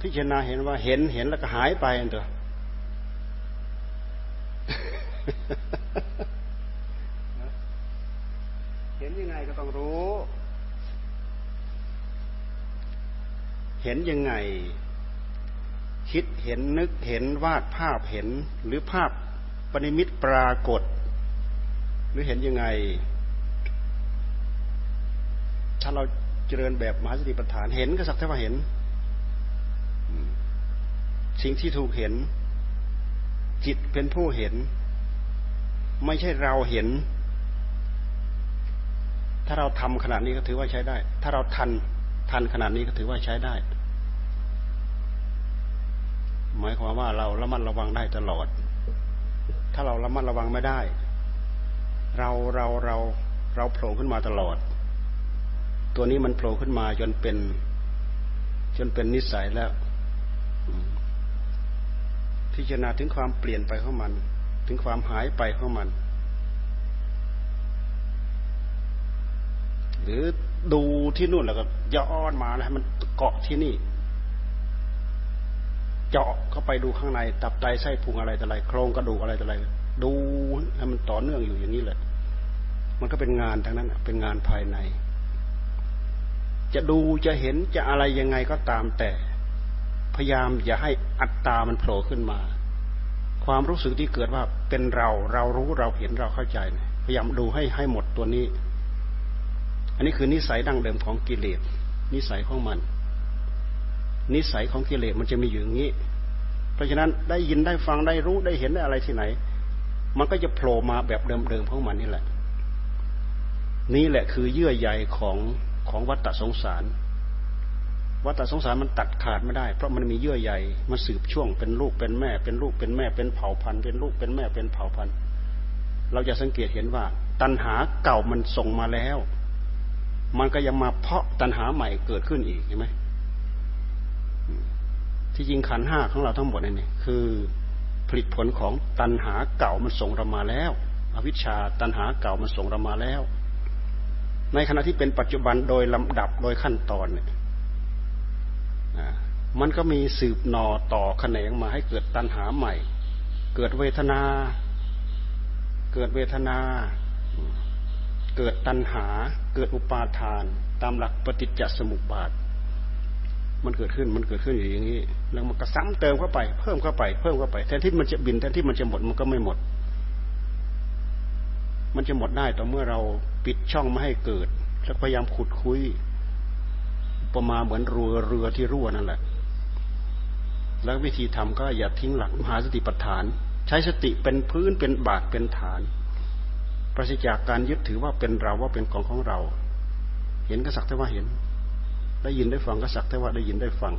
พิจารณาเห็นว่าเห็นเห็นแล้วก็หายไปอันเถอะเห็นยังไงก็ต้องรู้ เห็นยังไง คิดเห็นนึกเห็นวาดภาพเห็น หรือภาพปณิมิตปรากฏ หรือเห็นยังไง ถ้าเราเจริญแบบมหาสติปัฏฐานเห็นก็สักแต่ว่าเห็น สิ่งที่ถูกเห็น จิตเป็นผู้เห็น ไม่ใช่เราเห็น ถ้าเราทำขนาดนี้ก็ถือว่าใช้ได้ ถ้าเราทันทันขนาดนี้ก็ถือว่าใช้ได้ หมายความว่าเราระมัดระวังได้ตลอด ถ้าเราระมัดระวังไม่ได้ เราเราเราเราโผล่ขึ้นมาตลอด ตัวนี้มันโผล่ขึ้นมาจนเป็น จนเป็นนิสัยแล้ว พิจารณาถึงความเปลี่ยนไปของมัน ถึงความหายไปของมัน หรือดูที่นู่นแล้วก็ย้อนมาแล้วมันเกาะที่นี่ เจาะเข้าไปดูข้างใน ตับไตไส้พุงอะไรต่อะไรโครงกระดูกอะไรต่อะไร ดูให้มันต่อเนื่องอยู่อย่างนี้แหละ มันก็เป็นงานทั้งนั้นเป็นงานภายใน จะดูจะเห็นจะอะไรยังไงก็ตามแต่ พยายามอย่าให้อัตตามันโผล่ขึ้นมา ความรู้สึกที่เกิดว่าเป็นเราเรารู้เราเห็นเราเข้าใจ พยายามดูให้ให้หมดตัวนี้ อันนี้คือนิสัยดั้งเดิมของกิเลสนิสัยของมัน นิสัยของกิเลสมันจะมีอยู่อย่างนี้ เพราะฉะนั้นได้ยินได้ฟังได้รู้ได้เห็นได้อะไรที่ไหน มันก็จะโผล่มาแบบเดิมๆของมันนี่แหละ นี่แหละคือเยื่อใยของของวัฏสงสาร วัฏสงสารมันตัดขาดไม่ได้ เพราะมันมีเยื่อใยมันสืบช่วงเป็นลูกเป็นแม่ เป็นลูกเป็นแม่เป็นเผ่าพันธุ์เป็นลูกเป็นแม่เป็นเผ่าพันธุ์เราจะสังเกตเห็นว่า ตัณหาเก่ามันส่งมาแล้ว มันก็ยังมาเพาะตัณหาใหม่เกิดขึ้นอีกเห็นไหมที่จริงขันห้าของเราทั้งหมดนี่คือผลิตผลของตัณหาเก่ามันส่งเรามาแล้ว อวิชชาตัณหาเก่ามันส่งเรามาแล้ว ในขณะที่เป็นปัจจุบันโดยลำดับโดยขั้นตอนเนี่ย มันก็มีสืบหนอต่อแขนงมาให้เกิดตัณหาใหม่ เกิดเวทนา เกิดเวทนา เกิดตัณหา เกิดอุปาทาน ตามหลักปฏิจจสมุปบาท มันเกิดขึ้น มันเกิดขึ้นอยู่อย่างนี้ แล้วมันก็ซ้ำเติมเข้าไป เพิ่มเข้าไป เพิ่มเข้าไป แทนที่มันจะบิน แทนที่มันจะหมด มันก็ไม่หมด มันจะหมดได้ต่อเมื่อเราปิดช่องไม่ให้เกิด แล้วพยายามขุดคุย ประมาเหมือนเรือเรือที่รั่วนั่นแหละ แล้ววิธีทำก็อย่าทิ้งหลักมหาสติปัฏฐาน ใช้สติเป็นพื้นเป็นบาทเป็นฐานปราศจากการยึดถือว่าเป็นเราว่าเป็นของของเรา เห็นก็สักแต่ว่าเห็น ได้ยินได้ฟังก็สักแต่ว่าได้ยินได้ฟัง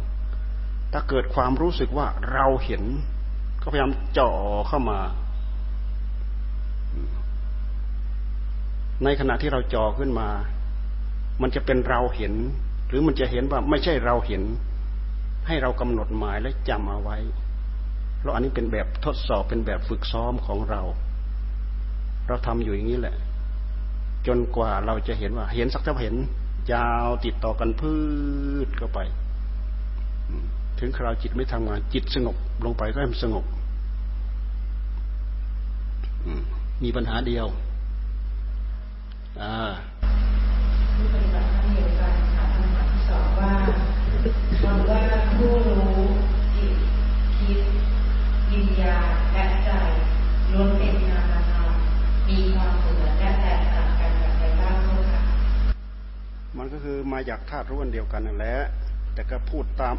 ถ้าเกิดความรู้สึกว่าเราเห็น ก็พยายามจ่อเข้ามา ในขณะที่เราจ่อขึ้นมา มันจะเป็นเราเห็น รือมันจะเห็นว่าไม่ใช่เราเห็น ให้เรากำหนดหมายและจำเอาไว้ เพราะอันนี้เป็นแบบทดสอบเป็นแบบฝึกซ้อมของเรา เราทำอยู่อย่างนี้แหละ จนกว่าเราจะเห็นว่า เห็นสักเท่าเห็น ยาวติดต่อกันพืชเข้าไป ถึงคราวจิตไม่ทำงานจิตสงบ ลงไปก็ให้มันสงบมีปัญหาเดียว อ่า มันก็คือมาจากธาตุรู้อันเดียวกันนั่นแหละแต่ก็พูดตาม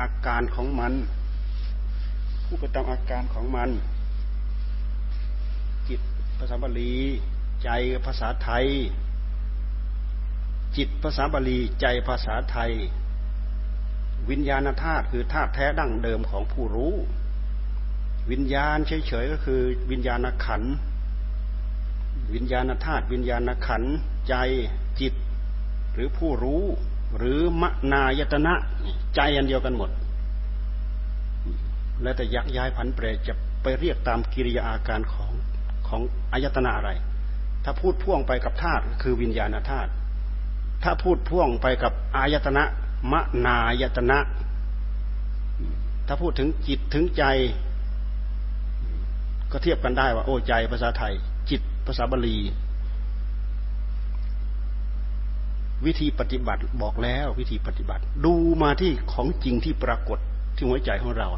อาการของมัน พูดไปตามอาการของมัน จิตภาษาบาลีใจภาษาไทย จิตภาษาบาลีใจภาษาไทย วิญญาณธาตุคือธาตุแท้ดั้งเดิมของผู้รู้ วิญญาณเฉยๆก็คือวิญญาณขัน วิญญาณธาตุวิญญาณขันใจจิต หรือผู้รู้ หรือมนายตนะใจอันเดียวกันหมด แล้วแต่ยักย้ายผันเปรจะไปเรียกตามกิริยาอาการของของอายตนะอะไร ถ้าพูดพ่วงไปกับธาตุคือวิญญาณธาตุถ้าพูดพ่วงไปกับอายตนะมนายตนะ ถ้าพูดถึงจิตถึงใจ ก็เทียบกันได้ว่า โอ้ใจภาษาไทย จิตภาษาบาลี วิธีปฏิบัติบอกแล้ววิธีปฏิบัติ ดูมาที่ของจริงที่ปรากฏที่หัวใจของเรา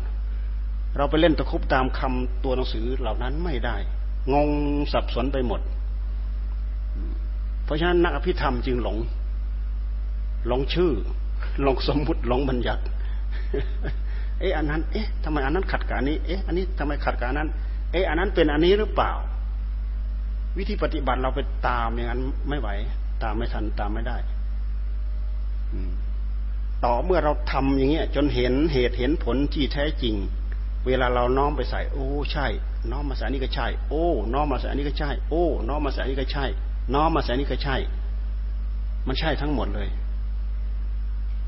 เราไปเล่นตะคุบตามคำตัวหนังสือเหล่านั้นไม่ได้ งงสับสนไปหมด เพราะฉะนั้นนักอภิธรรมจึงหลง หลงชื่อ หลงสมมุติหลงบัญญัติ เอ๊ะอันนั้น เอ๊ะทำไมอันนั้นขัดกับอันนี้ เอ๊ะอันนี้ทำไมขัดกับอันนั้น เอ๊ะอันนั้นเป็นอันนี้หรือเปล่า วิธีปฏิบัติเราไปตามอย่างนั้นไม่ไหว ตามไม่ทันตามไม่ได้ ต่อเมื่อเราทำอย่างเงี้ย จนเห็นเหตุเห็นผลที่แท้จริง เวลาเราน้อมไปใส่ โอ้ ใช่ น้อมมาใส่นี่ก็ใช่ โอ้น้อมมาใส่นี่ก็ใช่ โอ้น้อมมาใส่นี่ก็ใช่ น้อมมาใส่นี่ก็ใช่ มันใช่ทั้งหมดเลย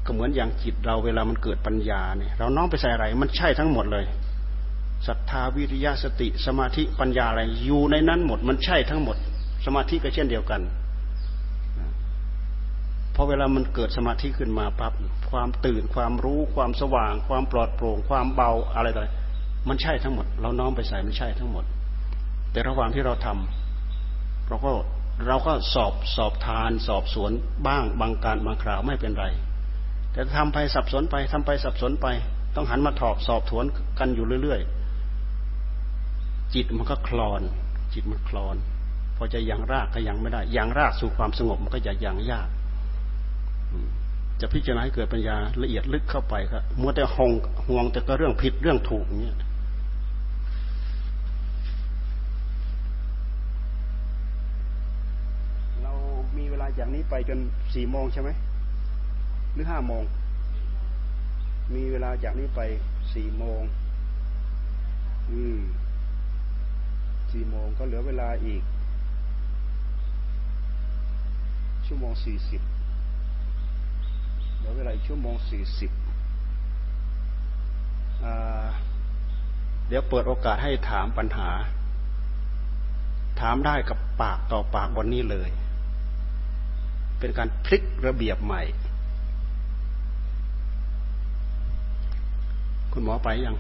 ก็เหมือนอย่างจิตเราเวลามันเกิดปัญญาเนี่ย เราน้อมไปใส่อะไร มันใช่ทั้งหมดเลยศรัทธาวิริยะสติ สมาธิปัญญาอะไรอยู่ในนั้นหมด มันใช่ทั้งหมด สมาธิก็เช่นเดียวกัน พอเวลามันเกิดสมาธิขึ้นมาปั๊บความตื่นความรู้ความสว่าง ความปลอดโปร่ง ความเบาอะไรต่ออะไรมันใช่ทั้งหมด เราน้อมไปใส่มันใช่ทั้งหมด แต่ระหว่างที่เราทำเราก็เราก็สอบสอบทานสอบสวนบ้างบางการบางคราวไม่เป็นไร แต่ทำไปสับสนไปทำไปสับสนไป ต้องหันมาถอบสอบถวนกันอยู่เรื่อยๆจิตมันก็คลอน จิตมันคลอน พอจะยังรากก็ยังไม่ได้ยังรากสู่ความสงบมันก็จะยังยาก จะพิจารณาให้เกิดปัญญาละเอียดลึกเข้าไปครับมัวแต่หงห่วงแต่ก็เรื่องผิดเรื่องถูกเนี่ยเรามีเวลาจากนี้ไปจนสี่โมงใช่ไหมหรือห้าโมง มีเวลาจากนี้ไปสี่โมง อืมสี่โมงก็เหลือเวลาอีก ชั่วโมงสี่สิบ ลือเวลาอีกชั่วโมงสี่สิบเดี๋ยวเปิดโอกาสให้ถามปัญหา ถามได้กับปากต่อปากวันนี้เลย เป็นการพลิกระเบียบใหม่ คุณหมอไปยัง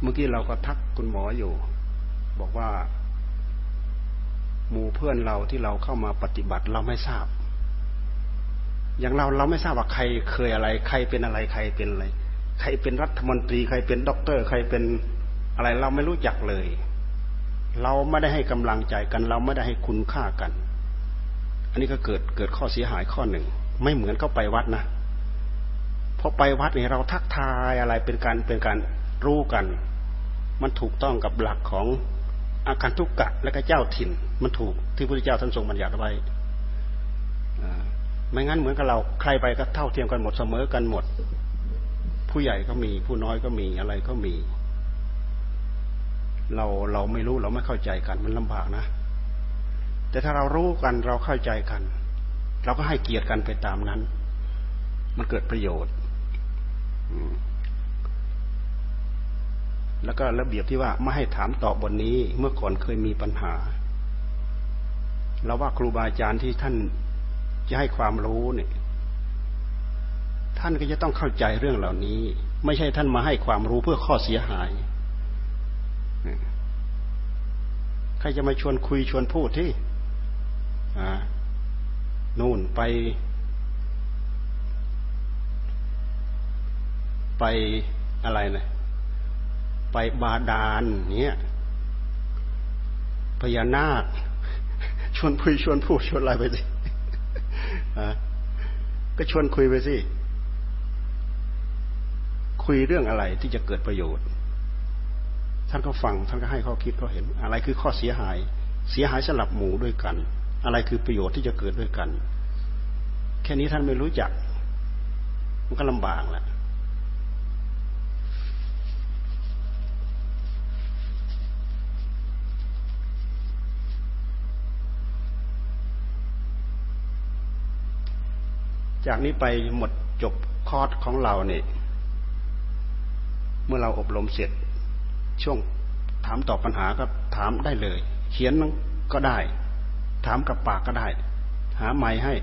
เมื่อกี้เราก็ทักคุณหมออยู่ บอกว่า หมู่เพื่อนเราที่เราเข้ามาปฏิบัติเราไม่ทราบ อย่างเราเราไม่ทราบว่าใครเคยอะไร ใครเป็นอะไรใครเป็นอะไร ใครเป็นรัฐมนตรี ใครเป็นด็อกเตอร์ ใครเป็นอะไร เราไม่รู้จักเลย เราไม่ได้ให้กำลังใจกัน เราไม่ได้ให้คุณค่ากัน อันนี้ก็เกิดเกิดข้อเสียหายข้อหนึ่ง ไม่เหมือนเข้าไปวัดนะพอไปวัดเนี่ยเราทักทายอะไรเป็นการเป็นการรู้กัน มันถูกต้องกับหลักของอาการทุกกะและก็เจ้าถิ่น มันถูกที่พระพุทธเจ้าท่านทรงบัญญัติไว้ ไม่งั้นเหมือนกับเราใครไปก็เท่าเทียมกันหมดเสมอกันหมด ผู้ใหญ่ก็มี ผู้น้อยก็มีอะไรก็มี เราเราไม่รู้เราไม่เข้าใจกันมันลำบากนะ แต่ถ้าเรารู้กันเราเข้าใจกัน เราก็ให้เกียรติกันไปตามนั้น มันเกิดประโยชน์แล้วก็ระเบียบที่ว่าไม่ให้ถามตอบบนนี้เมื่อก่อนเคยมีปัญหาเราว่าครูบาอาจารย์ที่ท่าน จะให้ความรู้เนี่ยท่านก็จะต้องเข้าใจเรื่องเหล่านี้ ไม่ใช่ท่านมาให้ความรู้เพื่อข้อเสียหายใครจะมาชวนคุยชวนพูดที่นู่นไป ไปอะไรนะไปบาดาลเนี่ยพญานาคชวนคุยชวนพูดชวนอะไรไปสิ ก็ชวนคุยไปสิ คุยเรื่องอะไรที่จะเกิดประโยชน์ ท่านก็ฟัง ท่านก็ให้ข้อคิดก็เห็น อะไรคือข้อเสียหาย เสียหายสลับหมู่ด้วยกัน อะไรคือประโยชน์ที่จะเกิดด้วยกัน แค่นี้ท่านไม่รู้จัก มันก็ลำบากแหละ จากนี้ไปหมดจบคอร์สของเราเนี่ยเมื่อเราอบรมเสร็จ ช่วงถามตอบปัญหาก็ถามได้เลย เขียนก็ได้ ถามกับปากก็ได้ หาไม้ให้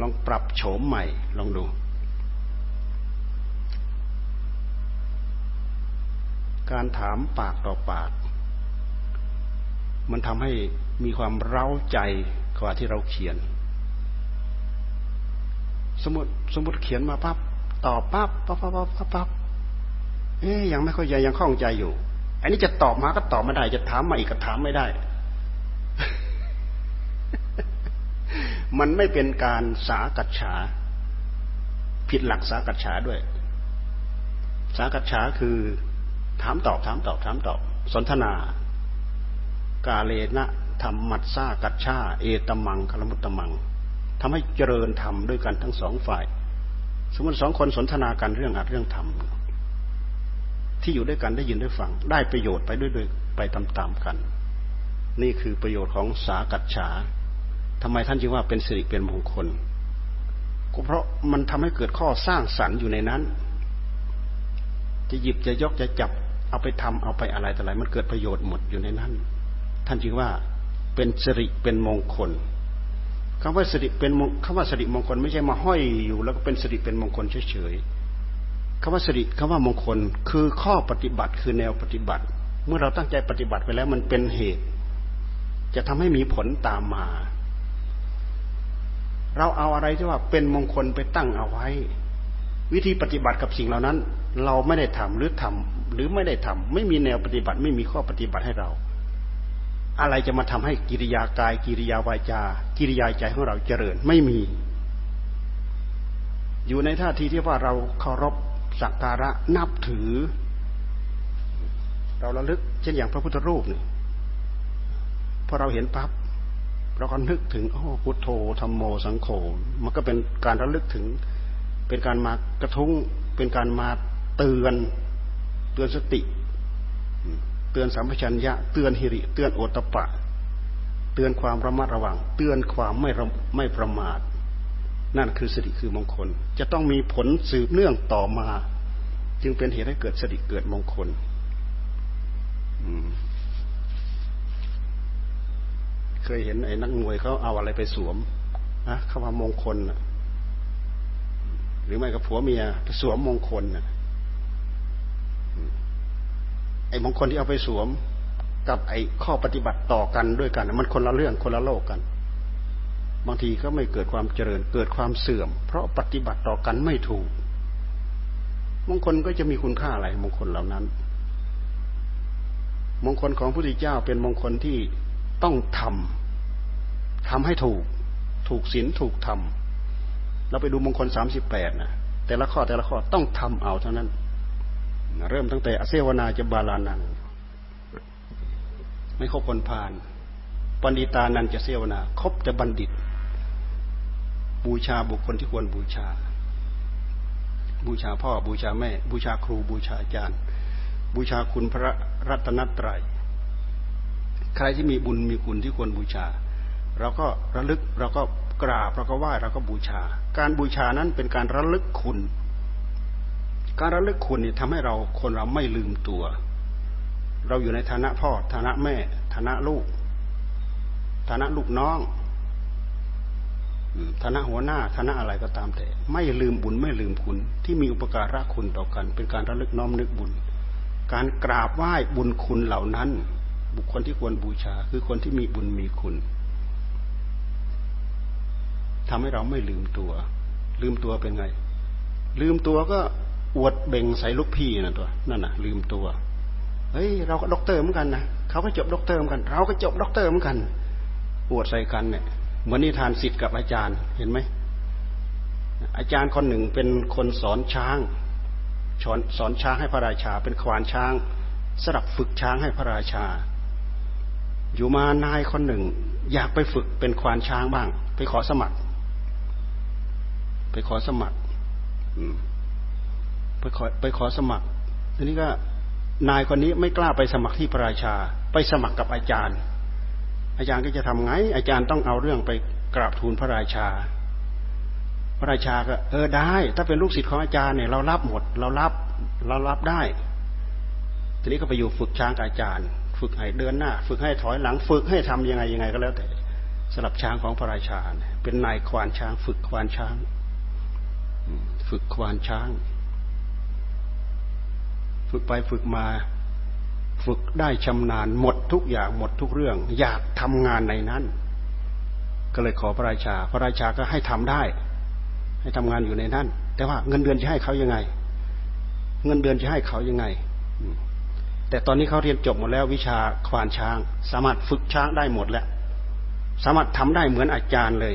ลองปรับโฉมใหม่ ลองดู การถามปากต่อปาก มันทำให้มีความเร้าใจ กว่าที่เราเขียน สมมติสมมติเขียนมาปั๊บตอบปั๊บปั๊บปั๊บปั๊บปั๊บเอ๊ยยังไม่ค่อยใจยังคล่องใจอยู่ อันนี้จะตอบมาก็ตอบไม่ได้ จะถามมาอีกก็ถามไม่ได้ มันไม่เป็นการสากัดฉา ผิดหลักสากัดฉาด้วย สากัดฉาคือถามตอบถามตอบถามตอบ สนทนา กาเลนะ ธรรมมัดซากัดชาเอตมังคลมุตตมังทำให้เจริญธรรมด้วยกันทั้งสองฝ่าย สมมติสองคนสนทนากันเรื่องอัดเรื่องธรรมที่อยู่ด้วยกันได้ยินได้ฟัง ได้ประโยชน์ไปด้วยยไปตามๆกัน นี่คือประโยชน์ของสากัดฉาทำไมท่านจึงว่าเป็นสิริเป็นมงคลก็เพราะมันทำให้เกิดข้อสร้างสรรค์อยู่ในนั้น จะหยิบจะยกจะจับเอาไปทำเอาไปอะไรแต่อะไรมันเกิดประโยชน์หมดอยู่ในนั้น ท่านจึงว่า เป็นสิริเป็นมงคลคำว่าสิริเป็นคำว่าสิริมงคล ไม่ใช่มาห้อยอยู่ แล้วก็เป็นสิริเป็นมงคลเฉยๆคำว่าสิริคำว่ามงคลคือข้อปฏิบัติคือแนวปฏิบัติ เมื่อเราตั้งใจปฏิบัติไปแล้วมันเป็นเหตุ จะทำให้มีผลตามมา เราเอาอะไรที่ว่าเป็นมงคลไปตั้งเอาไว้ วิธีปฏิบัติกับสิ่งเหล่านั้น เราไม่ได้ทำหรือทำหรือไม่ได้ทำไม่มีแนวปฏิบัติ ไม่มีข้อปฏิบัติให้เรา อะไรจะมาทำให้กิริยากาย กิริยาวาจา กิริยาใจของเราเจริญไม่มี อยู่ในท่าทีที่ว่าเราเคารพสักการะนับถือ เราระลึกเช่นอย่างพระพุทธรูปนี่พอเราเห็นปั๊บเราก็นึกถึงโอ้พุทโธธรรมโมสังโฆมันก็เป็นการระลึกถึง เป็นการมากระทุ้งเป็นการมาเตือนเตือนสติ ตือนสัมปชัญญะ เตือนหิริ เตือนโอตปะ เตือนความระมัดระวัง เตือนความไม่ไม่ประมาท นั่นคือสติคือมงคล จะต้องมีผลสืบเนื่องต่อมา จึงเป็นเหตุให้เกิดสติเกิดมงคลเคยเห็นไอ้นักมวยเขาเอาอะไรไปสวมนะคำว่ามงคลหรือไม่กับผัวเมียสวมมงคลนะ ไอ้มงคลที่เอาไปสวมกับไอ้ข้อปฏิบัติต่อกันด้วยกัน มันคนละเรื่องคนละโลกกัน บางทีก็ไม่เกิดความเจริญเกิดความเสื่อม เพราะปฏิบัติต่อกันไม่ถูก มงคลก็จะมีคุณค่าอะไรมงคลเหล่านั้น มงคลของพระพุทธเจ้าเป็นมงคลที่ต้องทำทำให้ถูก ถูกศีลถูกธรรมเราไปดูมงคลสามสิบแปดนะแต่ละข้อแต่ละข้อต้องทำเอาเท่านั้น เริ่มตั้งแต่อเซวนาจะบาลานัง ไม่ครบคนพานปณิตานันจะเสวนาครบแต่บัณฑิต บูชาบุคคลที่ควรบูชา บูชาพ่อบูชาแม่ บูชาครูบูชาอาจารย์ บูชาคุณพระรัตนตรัยใครที่มีบุญมีคุณที่ควรบูชา เราก็ระลึกเราก็กราบเราก็ไหว้เราก็บูชา การบูชานั้นเป็นการระลึกคุณ การระลึกคุณนี่ทำให้เราคนเราไม่ลืมตัว เราอยู่ในฐานะพ่อฐานะแม่ ฐานะลูก ฐานะลูกน้องฐานะหัวหน้าฐานะอะไรก็ตามแต่ ไม่ลืมบุญไม่ลืมคุณ ที่มีอุปการะคุณต่อกัน เป็นการระลึกน้อมนึกบุญ การกราบไหว้บุญคุณเหล่านั้น บุคคลที่ควรบูชา คือคนที่มีบุญมีคุณทำให้เราไม่ลืมตัว ลืมตัวเป็นไง ลืมตัวก็ อวดเบ่งใส่ลูกพี่นั่นตัวนั่นน่ะ ลืมตัวเฮ้ยเราก็ด็อกเตอร์เหมือนกันนะเขาก็จบด็อกเตอร์เหมือนกัน เราก็จบด็อกเตอร์เหมือนกันอวดใส่กันเนี่ยเหมือนนิทานศิษย์กับอาจารย์เห็นไหมอาจารย์คนหนึ่งเป็นคนสอนช้างสอนสอนช้างให้พระราชา เป็นควานช้างสลับฝึกช้างให้พระราชา อยู่มานายคนหนึ่ง อยากไปฝึกเป็นควานช้างบ้าง ไปขอสมัคร ไปขอสมัคร อืม ไปขอไปขอสมัครทีนี้ก็นายคนนี้ไม่กล้าไปสมัครที่พระราชา ไปสมัครกับอาจารย์ อาจารย์ก็จะทำไง อาจารย์ต้องเอาเรื่องไปกราบทูลพระราชา พระราชาก็ เออได้ ถ้าเป็นลูกศิษย์ของอาจารย์เนี่ยเรารับหมด เรารับเรารับได้ ทีนี้ก็ไปอยู่ฝึกช้างกับอาจารย์ ฝึกให้เดินหน้า ฝึกให้ถอยหลัง ฝึกให้ทํำยังไงยังไงก็แล้วแต่สลับช้างของพระราชา เป็นนายควานช้าง ฝึกควานช้าง ฝึกควานช้าง ฝึกไปฝึกมา ฝึกได้ชำนาญหมดทุกอย่างหมดทุกเรื่อง อยากทำงานในนั้น ก็เลยขอพระราชา พระราชาก็ให้ทำได้ ให้ทำงานอยู่ในนั้น แต่ว่าเงินเดือนจะให้เขายังไง เงินเดือนจะให้เขายังไง แต่ตอนนี้เขาเรียนจบหมดแล้ววิชาควานช้าง สามารถฝึกช้างได้หมดแล้ว สามารถทำได้เหมือนอาจารย์เลย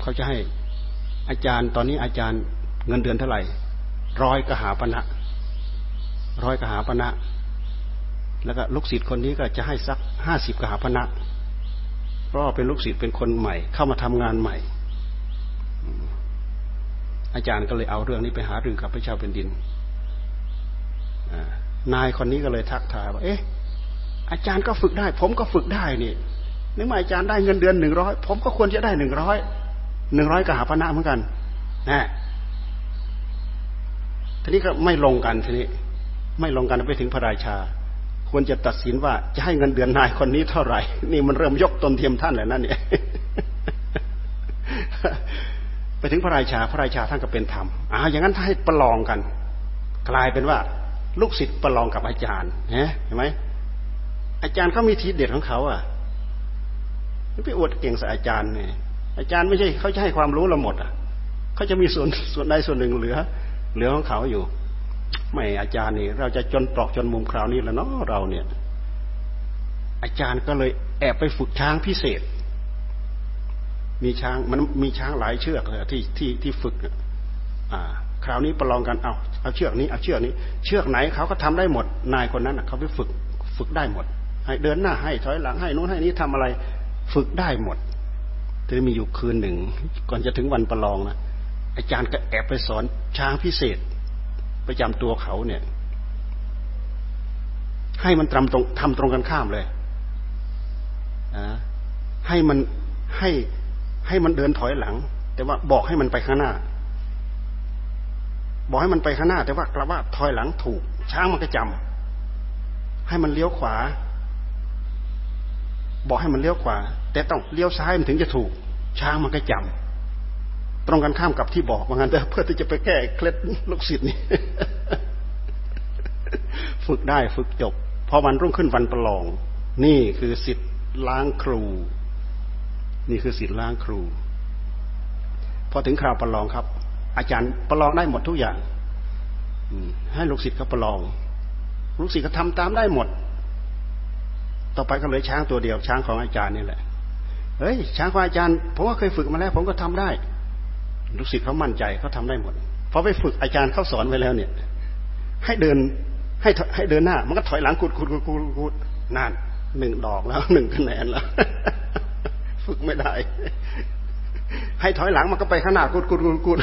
เขาจะให้อาจารย์ตอนนี้อาจารย์เงินเดือนเท่าไหร่ ร้อยกหาปณะร้อยกหาปณะแล้วก็ลูกศิษย์คนนี้ก็จะให้สักห้าสิบกหาปณะเพราะเป็นลูกศิษย์เป็นคนใหม่ เข้ามาทำงานใหม่ อาจารย์ก็เลยเอาเรื่องนี้ไปหารือกับพระเจ้าเป็นดินนายคนนี้ก็เลยทักทายว่าเอ๊ะอาจารย์ก็ฝึกได้ ผมก็ฝึกได้นี่นึกว่าอาจารย์ได้เงินเดือนหนึ่งร้อยผมก็ควรจะได้หนึ่งร้อยหนึ่งร้อยกหาพนะเหมือนกันนะ ทีนี้ก็ไม่ลงกันทีนี้ ไม่ลงกันไปถึงพระราชา ควรจะตัดสินว่าจะให้เงินเดือนนายคนนี้เท่าไหร่ นี่มันเริ่มยกตนเทียมท่านแล้วนั่นเนี่ยไปถึงพระราชาพระราชาท่านก็เป็นธรรมอ้าอย่างนั้นถ้าให้ประลองกัน กลายเป็นว่า ลูกศิษย์ประลองกับอาจารย์เห็นไหมอาจารย์เขามีทีเด็ดของเขาอะไม่ไปอวดเก่งใส่อาจารย์เนี่ยอาจารย์ไม่ใช่เขาจะให้ความรู้เราหมดอะเขาจะมีส่วนส่วนใดส่วนหนึ่งเหลือ เหลือของเขาอยู่ ไม่อาจารย์นี่ เราจะจนตรอกจนมุมคราวนี้แล้วเนาะเราเนี่ย อาจารย์ก็เลยแอบไปฝึกช้างพิเศษ มีช้างมันมีช้างหลายเชือกเลยที่ที่ที่ฝึกอ่า คราวนี้ประลองกันเอาเอาเชือกนี้เอาเชือกนี้ เชือกไหนเขาก็ทำได้หมด นายคนนั้นเขาไปฝึกฝึกได้หมด ให้เดินหน้าให้ถอยหลังให้นู้นให้นี้ทำอะไร ฝึกได้หมดทีนี้มีอยู่คืนหนึ่ง ก่อนจะถึงวันประลองนะ อาจารย์ก็แอบไปสอนช้างพิเศษ ประจำตัวเขาเนี่ย ให้มันทำตรงทำตรงกันข้ามเลยนะให้มันให้ให้มันเดินถอยหลัง แต่ว่าบอกให้มันไปข้างหน้า บอกให้มันไปข้างหน้า แต่ว่ากระว่าถอยหลังถูก ช้างมันก็จำให้มันเลี้ยวขวา บอกให้มันเลี้ยวขวา แต่ต้องเลี้ยวซ้ายมันถึงจะถูก ช้างมันก็จำ ตรงกันข้ามกับที่บอกว่างั้นแต่เพื่อที่จะไปแก้เคล็ดลูกศิษย์นี่ฝึกได้ฝึกจบพอวันรุ่งขึ้นวันประลอง นี่คือสิทธิ์ล้างครู นี่คือสิทธิ์ล้างครู พอถึงคราวประลองครับ อาจารย์ประลองได้หมดทุกอย่างให้ลูกศิษย์เขาประลอง ลูกศิษย์ก็ทำตามได้หมด ต่อไปก็เลยช้างตัวเดียวช้างของอาจารย์นี่แหละเฮ้ยช้างของอาจารย์ผมก็เคยฝึกมาแล้ว ผมก็ทำได้ ลูกศิษย์เขามั่นใจเขาทาได้หมดพอไปฝึกอาจารย์เขาสอนไว้แล้วเนี่ย ให้เดินให้ให้เดินหน้า มันก็ถอยหลังกุดกุดกุดกุดกุดนั่นหนึ่งดอกแล้วหนึ่งคะแนนแล้วฝึกไม่ได้ ให้ถอยหลังมันก็ไปขนาดกุดกุดกุดกุด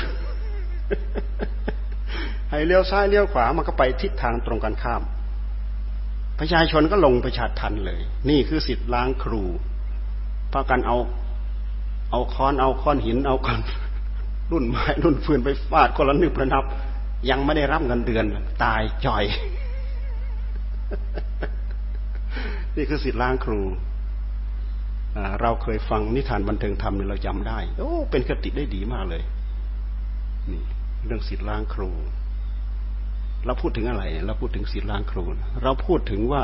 ให้เลี้ยวซ้ายเลี้ยวขวามันก็ไปทิศทางตรงกันข้าม ประชาชนก็ลงประชาทันเลย นี่คือสิทธิ์ล้างครูพากันเอา เอาค้อนเอาค้อนหินเอากัน รุ่นไม้รุ่นฟืนไปฟาดคนละนึกระนับ ยังไม่ได้รับเงินเดือน ตายจ่อย นี่คือสิทธิ์ล้างครูเราเคยฟังนิทานบันเทิงธรรมเราจำได้ โอ้ เป็นคติได้ดีมากเลย นี่เรื่องศีลล้างครู เราพูดถึงอะไร เราพูดถึงศีลล้างครู เราพูดถึงว่า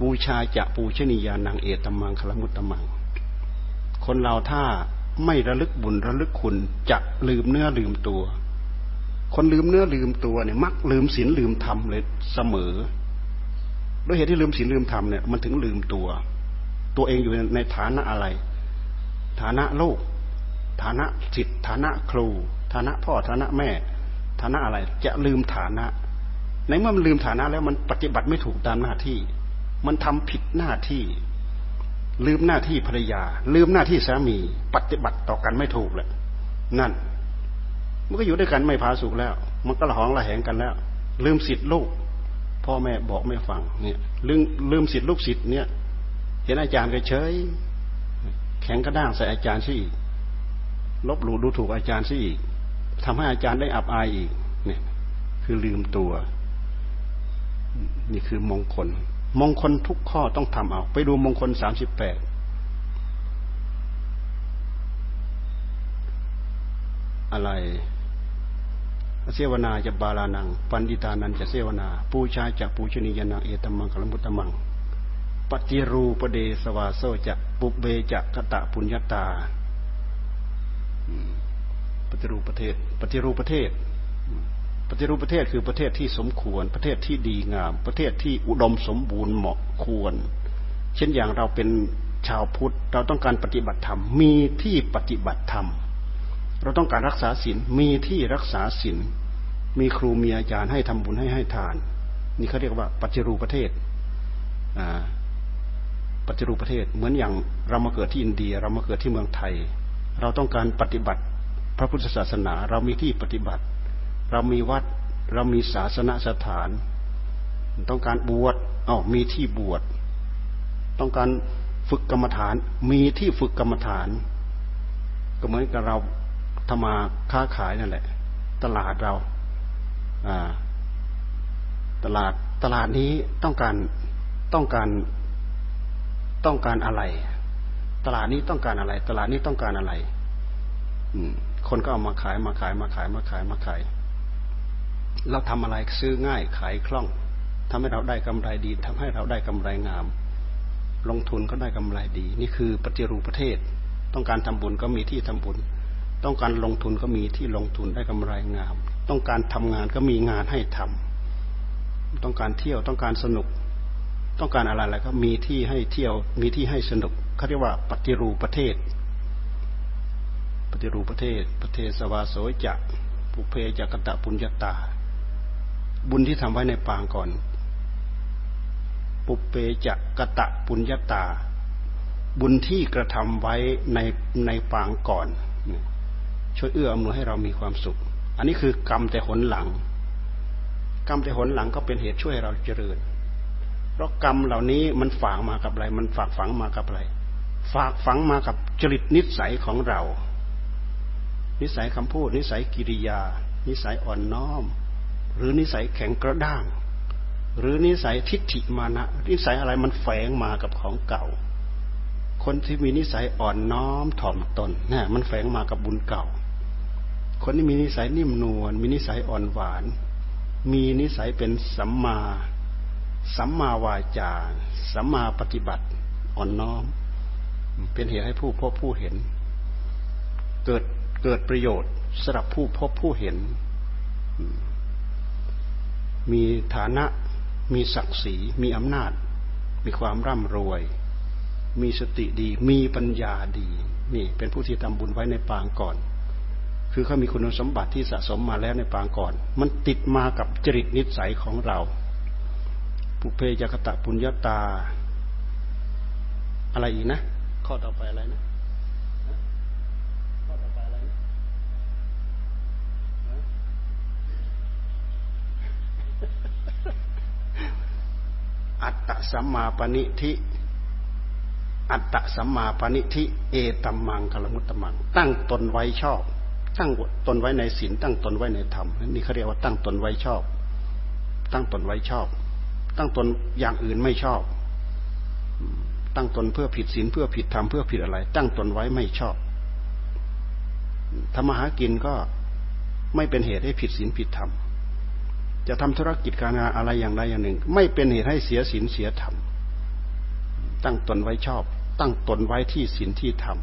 บูชาจะปูชนียานังเอตมังคลมุตตมัง คนเราถ้า ไม่ระลึกบุญระลึกคุณจะลืมเนื้อลืมตัว คนลืมเนื้อลืมตัวเนี่ย มักลืมศีลลืมธรรมเลยเสมอด้วยเหตุที่ลืมศีลลืมธรรมเนี่ยมันถึงลืมตัว ตัวเองอยู่ในฐานะอะไร ฐานะโลก ฐานะจิตฐานะครู ฐานะพ่อฐานะแม่ ฐานะอะไร จะลืมฐานะ ในเมื่อมันลืมฐานะแล้วมันปฏิบัติไม่ถูกตามหน้าที่ มันทำผิดหน้าที่ ลืมหน้าที่ภรรยา ลืมหน้าที่สามี ปฏิบัติต่อกันไม่ถูกเลยนั่น มันก็อยู่ด้วยกันไม่พาสุขแล้ว มันก็ละหองละแหงกันแล้ว ลืมสิทธิ์ลูก พ่อแม่บอกไม่ฟังเนี่ย ลืมลืมสิทธิ์ลูกสิทธิ์เนี่ย เห็นอาจารย์ก็เฉย แข็งกระด้างใส่อาจารย์ซะอีก ลบหลู่ดูถูกอาจารย์ซะอีกทำให้อาจารย์ได้อับอายอีก เนี่ย คือลืมตัว นี่คือมงคล มงคลทุกข้อต้องทำเอา ไปดูมงคลสามสิบแปดอะไรเสวนาจะบาลานัง ปันดิตานันจะเสวนา ปูชาจะปูชนียนังเอตมังคลมุตตมัง ปฏิรูปเดสวาโซจะปุเบจะกะตะปุญญาตา ปฏิรูปประเทศ ปฏิรูปประเทศ ปฏิรูปประเทศคือประเทศที่สมควร ประเทศที่ดีงาม ประเทศที่อุดมสมบูรณ์เหมาะควร เช่นอย่างเราเป็นชาวพุทธ เราต้องการปฏิบัติธรรม มีที่ปฏิบัติธรรม เราต้องการรักษาศีลมีที่รักษาศีลมีครูมีอาจารย์ให้ทำบุญให้ให้ทาน นี่เขาเรียกว่าปฏิรูปประเทศปฏิรูปประเทศเหมือนอย่างเรามาเกิดที่อินเดีย เรามาเกิดที่เมืองไทย เราต้องการปฏิบัติพระพุทธศาสนา เรามีที่ปฏิบัติ เรามีวัด เรามีศาสนสถาน ต้องการบวชอ๋อมีที่บวช ต้องการฝึกกรรมฐาน มีที่ฝึกกรรมฐาน ก็เหมือนกับเราทำมาค้าขายนั่นแหละ ตลาดเราตลาดตลาดนี้ต้องการต้องการต้องการอะไร ตลาดนี้ต้องการอะไร ตลาดนี้ต้องการอะไร อืม คนก็เอามาขายมาขายมาขายมาขายมาขาย เราทำอะไรซื้อง่ายขายคล่องทำให้เราได้กำไรดีทำให้เราได้กำไรงาม ลงทุนก็ได้กำไรดี นี่คือปฏิรูปประเทศ ต้องการทำบุญก็มีที่ทำบุญ ต้องการลงทุนก็มีที่ลงทุนได้กำไรงาม ต้องการทำงานก็มีงานให้ทำต้องการเที่ยวต้องการสนุก ต้องการอะไรอะไรก็มีที่ให้เที่ยว มีที่ให้สนุกเขาเรียกว่าปฏิรูปประเทศ ปฏิรูปประเทศ ประเทศสวาโสจะปุเพจักตะปุญญาตา บุญที่ทำไว้ในปางก่อน ปุเพจักะตะปุญญาตา บุญที่กระทำไว้ในในปางก่อน ช่วยเอื้ออำนวยให้เรามีความสุข อันนี้คือกรรมแต่หนหลัง กรรมแต่หนหลังก็เป็นเหตุช่วยเราเจริญ เพราะกรรมเหล่านี้มันฝากมากับอะไร มันฝากฝังมากับอะไร ฝากฝังมากับจริตนิสัยของเรา นิสัยคำพูด นิสัยกิริยา นิสัยอ่อนน้อม หรือนิสัยแข็งกระด้าง หรือนิสัยทิฏฐิมานะ นิสัยอะไรมันแฝงมากับของเก่า คนที่มีนิสัยอ่อนน้อมถ่อมตนนี่มันแฝงมากับบุญเก่า คนที่มีนิสัยนิ่มนวลมีนิสัยอ่อนหวาน มีนิสัยเป็นสัมมาสัมมาวาจา สัมมาปฏิบัติ อ่อนน้อม เป็นเหตุให้ผู้พบผู้เห็น เกิดเกิดประโยชน์สำหรับผู้พบผู้เห็น มีฐานะ มีศักดิ์ศรี มีอำนาจ มีความร่ำรวย มีสติดี มีปัญญาดี นี่เป็นผู้ที่ทำบุญไว้ในปางก่อน คือเขามีคุณสมบัติที่สะสมมาแล้วในปางก่อน มันติดมากับจริตนิสัยของเรา ปุเพยกตะปุญญาตา อะไรอีกนะ ข้อต่อไปอะไรนะอั ตสัมมาปณิทิอัตตสัมมาปณิทิเอตัมมังคลมุตตมัง ตั้งตนไว้ชอบ ตั้งตนไว้ในศีลตั้งตนไว้ในธรรมนี่เขาเรียกว่าตั้งตนไว้ชอบ ตั้งตนไว้ชอบ ตั้งตนอย่างอื่นไม่ชอบ ตั้งตนเพื่อผิดศีลเพื่อผิดธรรมเพื่อผิดอะไร ตั้งตนไว้ไม่ชอบทำมาหากินก็ไม่เป็นเหตุให้ผิดศีลผิดธรรม จะทำธุรกิจการงานอะไรอย่างใดอย่างหนึ่ง ไม่เป็นเหตุให้เสียศีลเสียธรรมตั้งตนไว้ชอบ ตั้งตนไว้ที่ศีลที่ธรรม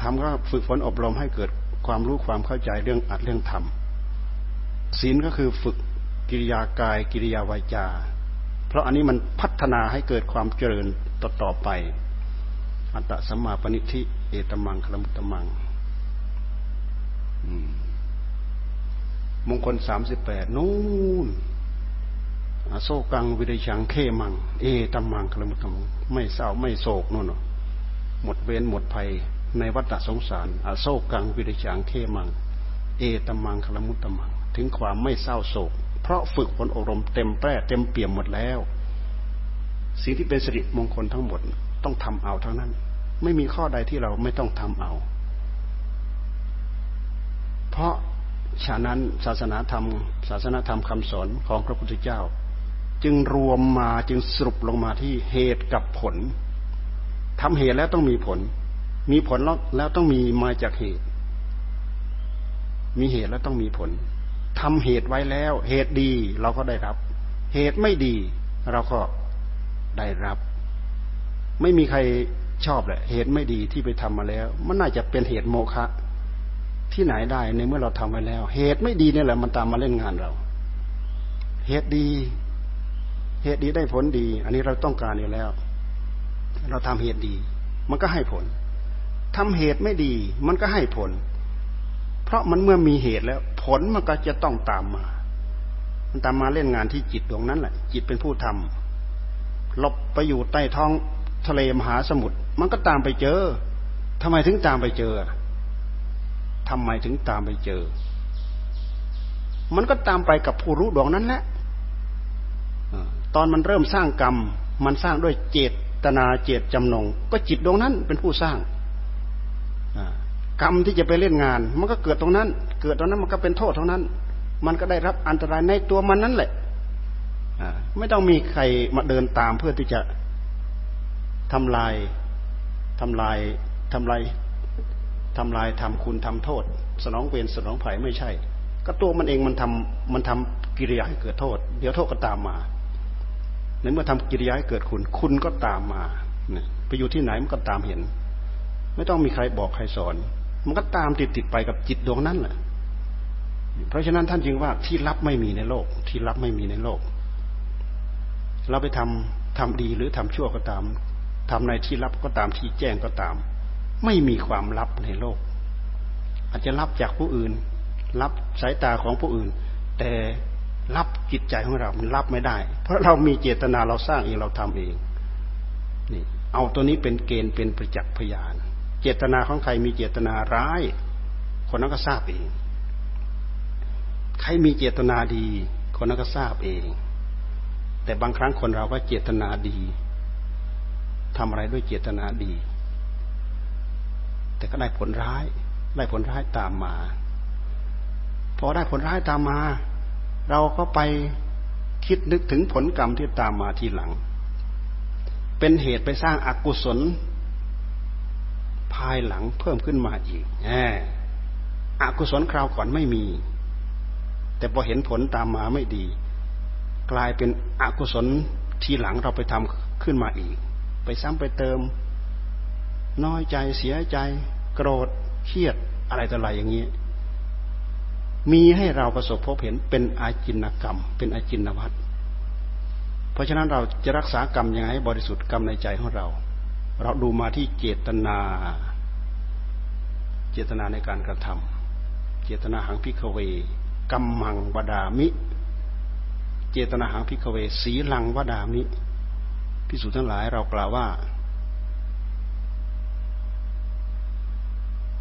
ทำก็ฝึกฝนอบรมให้เกิดความรู้ความเข้าใจเรื่องอัดเรื่องธรรมศีลก็คือฝึกกิริยากายกิริยาวาจา เพราะอันนี้มันพัฒนาให้เกิดความเจริญต่อตอไป อัตตสัมมาปณิธิเอตมังคลมุตตมัง อืม มงคลสามสิบแปดนู่นโศกังวิริชังเขมัง เอตัมมังคลมุตตมังไม่เศร้าไม่โศกนู่นหมดเวรหมดภัยในวัฏสงสารอโศกังวิริชังเขมัง เอตัมมังคลมุตตมัง ถึงความไม่เศร้าโศก เพราะฝึกฝนอบรมเต็มแปร่เต็มเปี่ยมหมดแล้ว สิ่งที่เป็นสิริมงคลทั้งหมดต้องทำเอาทั้งนั้น ไม่มีข้อใดที่เราไม่ต้องทำเอา เพราะ ฉะนั้นศาสนาธรรม ศาสนาธรรมคำสอนของพระพุทธเจ้า จึงรวมมาจึงสรุปลงมาที่เหตุกับผลทำเหตุแล้วต้องมีผล มีผลแล้วแล้วต้องมีมาจากเหตุ มีเหตุแล้วต้องมีผลทำเหตุไว้แล้ว เหตุดีเราก็ได้รับ เหตุไม่ดี เราก็ได้รับ ไม่มีใครชอบแหละ เหตุไม่ดีที่ไปทำมาแล้ว มันน่าจะเป็นเหตุโมฆะ ที่ไหนได้ในเมื่อเราทำไว้แล้ว เหตุไม่ดีนี่แหละมันตามมาเล่นงานเรา เหตุดี เหตุดีได้ผลดี อันนี้เราต้องการอยู่แล้ว เราทำเหตุดี มันก็ให้ผลทำเหตุไม่ดี มันก็ให้ผล เพราะมันเมื่อมีเหตุแล้ว ผลมันก็จะต้องตามมา มันตามมาเล่นงานที่จิตดวงนั้นแหละ จิตเป็นผู้ทำหลบไปอยู่ใต้ท้องทะเลมหาสมุทรมันก็ตามไปเจอทำไมถึงตามไปเจอ ทำไมถึงตามไปเจอ มันก็ตามไปกับผู้รู้ดวงนั้นแหละตอนมันเริ่มสร้างกรรม มันสร้างด้วยเจตนาเจตจำนง ก็จิตดวงนั้นเป็นผู้สร้างกรรมที่จะไปเล่นงาน มันก็เกิดตรงนั้น เกิดตรงนั้นมันก็เป็นโทษเท่านั้น มันก็ได้รับอันตรายในตัวมันนั่นแหละไม่ต้องมีใครมาเดินตามเพื่อที่จะทำลายทำลายทำลาย ทำลายทำคุณทำโทษ สนองเวรสนองภัยไม่ใช่ ก็ตัวมันเองมันทำมันทำกิริยาให้เกิดโทษ เดี๋ยวโทษก็ตามมาในเมื่อทำกิริยาให้เกิดคุณ คุณก็ตามมาเนี่ยไปอยู่ที่ไหนมันก็ตามเห็น ไม่ต้องมีใครบอกใครสอน มันก็ตามติดติดไปกับจิตดวงนั้นแหละเพราะฉะนั้นท่านจึงว่าที่ลับไม่มีในโลก ที่ลับไม่มีในโลก เราไปทำทำดีหรือทำชั่วก็ตามทำในที่ลับก็ตามที่แจ้งก็ตาม ไม่มีความลับในโลก อาจจะรับจากผู้อื่นรับสายตาของผู้อื่น แต่รับจิตใจของเรา มันรับไม่ได้ เพราะเรามีเจตนาเราสร้างเองเราทำเองนี่เอาตัวนี้เป็นเกณฑ์เป็นประจักษ์พยาน เจตนาของใครมีเจตนาร้าย คนนั้นก็ทราบเอง ใครมีเจตนาดี คนนั้นก็ทราบเอง แต่บางครั้งคนเราก็เจตนาดีทำอะไรด้วยเจตนาดี แต่ก็ได้ผลร้าย ได้ผลร้ายตามมา พอได้ผลร้ายตามมา เราก็ไปคิดนึกถึงผลกรรมที่ตามมาทีหลัง เป็นเหตุไปสร้างอากุศล ภายหลังเพิ่มขึ้นมาอีกแหมอกุศลคราวก่อนไม่มี แต่พอเห็นผลตามมาไม่ดี กลายเป็นอกุศลทีหลังเราไปทำขึ้นมาอีก ไปซ้ำไปเติม น้อยใจเสียใจ โกรธเครียดอะไรต่ออะไรอย่างนี้ มีให้เราประสบพบเห็นเป็นอาจินกรรม เป็นอาจินวัตรเพราะฉะนั้นเราจะรักษากรรมยังไงบริสุทธิ์กรรมในใจของเรา เราดูมาที่เจตนา เจตนาในการกระทำเจตนาหัง ภิกขเวกัมมังวทามิ เจตนาหัง ภิกขเว สีลังวทามิ ภิกษุทั้งหลายเรากล่าวว่า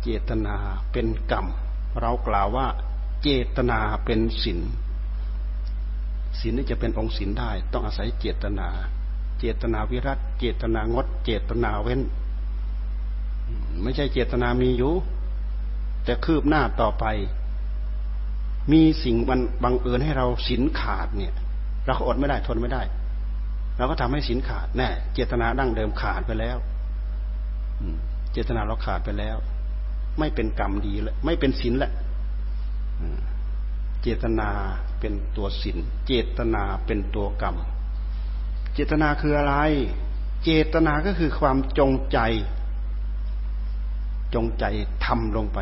เจตนาเป็นกรรม เรากล่าวว่าเจตนาเป็นศีลศีลนี่จะเป็นองค์ศีลได้ ต้องอาศัยเจตนา เจตนาวิรัติเจตนางด เจตนาเว้น ไม่ใช่เจตนามีอยู่แต่คืบหน้าต่อไป มีสิ่งมันบังเอิญให้เราศีลขาดเนี่ย เราอดไม่ได้ทนไม่ได้เราก็ทำให้ศีลขาดแน่เจตนาดั้งเดิมขาดไปแล้วเจตนาเราขาดไปแล้ว ไม่เป็นกรรมดีแล้วไม่เป็นศีลแล้วเจตนาเป็นตัวศีลเจตนาเป็นตัวกรรม เจตนาคืออะไร เจตนาก็คือความจงใจ จงใจทำลงไป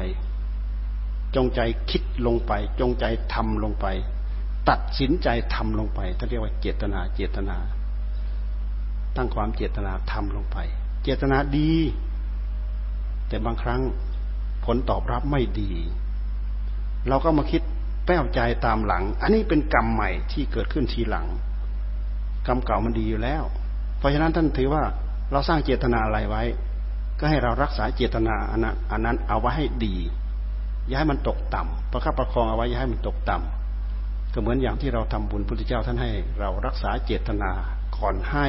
จงใจคิดลงไป จงใจทำลงไป ตัดสินใจทำลงไปท่านเรียกว่าเจตนาเจตนา ตั้งความเจตนาทำลงไป เจตนาดี แต่บางครั้ง ผลตอบรับไม่ดี เราก็มาคิดแป้วใจตามหลัง อันนี้เป็นกรรมใหม่ที่เกิดขึ้นทีหลัง กรรมเก่ามันดีอยู่แล้ว เพราะฉะนั้นท่านถือว่าเราสร้างเจตนาอะไรไว้ ก็ให้เรารักษาเจตนาอันนั้นอันนั้นเอาไว้ให้ดี อย่าให้มันตกต่ำประคับประคองเอาไว้อย่าให้มันตกต่ำก็เหมือนอย่างที่เราทำบุญพุทธเจ้าท่านให้ เรารักษาเจตนาก่อนให้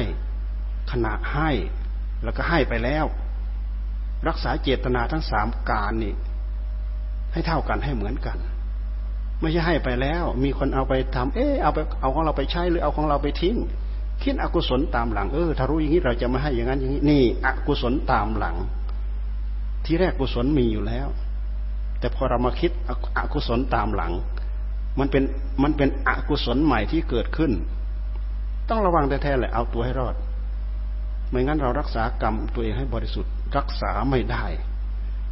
ขณะให้แล้วก็ให้ไปแล้ว รักษาเจตนาทั้งสามการนี่ให้เท่ากันให้เหมือนกัน ไม่ใช่ให้ไปแล้ว มีคนเอาไปทำเออเอาไปเอาของเราไปใช้หรือเอาของเราไปทิ้งคิดอกุศลตามหลังเออถ้ารู้อย่างนี้เราจะไม่ให้อย่างนั้นอย่างนี้นี่ อกุศลตามหลัง ที่แรกกุศลมีอยู่แล้ว แต่พอเรามาคิดอกุศลตามหลัง มันเป็นมันเป็นอกุศลใหม่ที่เกิดขึ้น ต้องระวังแท้ๆแหละเอาตัวให้รอด ไม่งั้นเรารักษากรรมตัวเองให้บริสุทธิ์ รักษาไม่ได้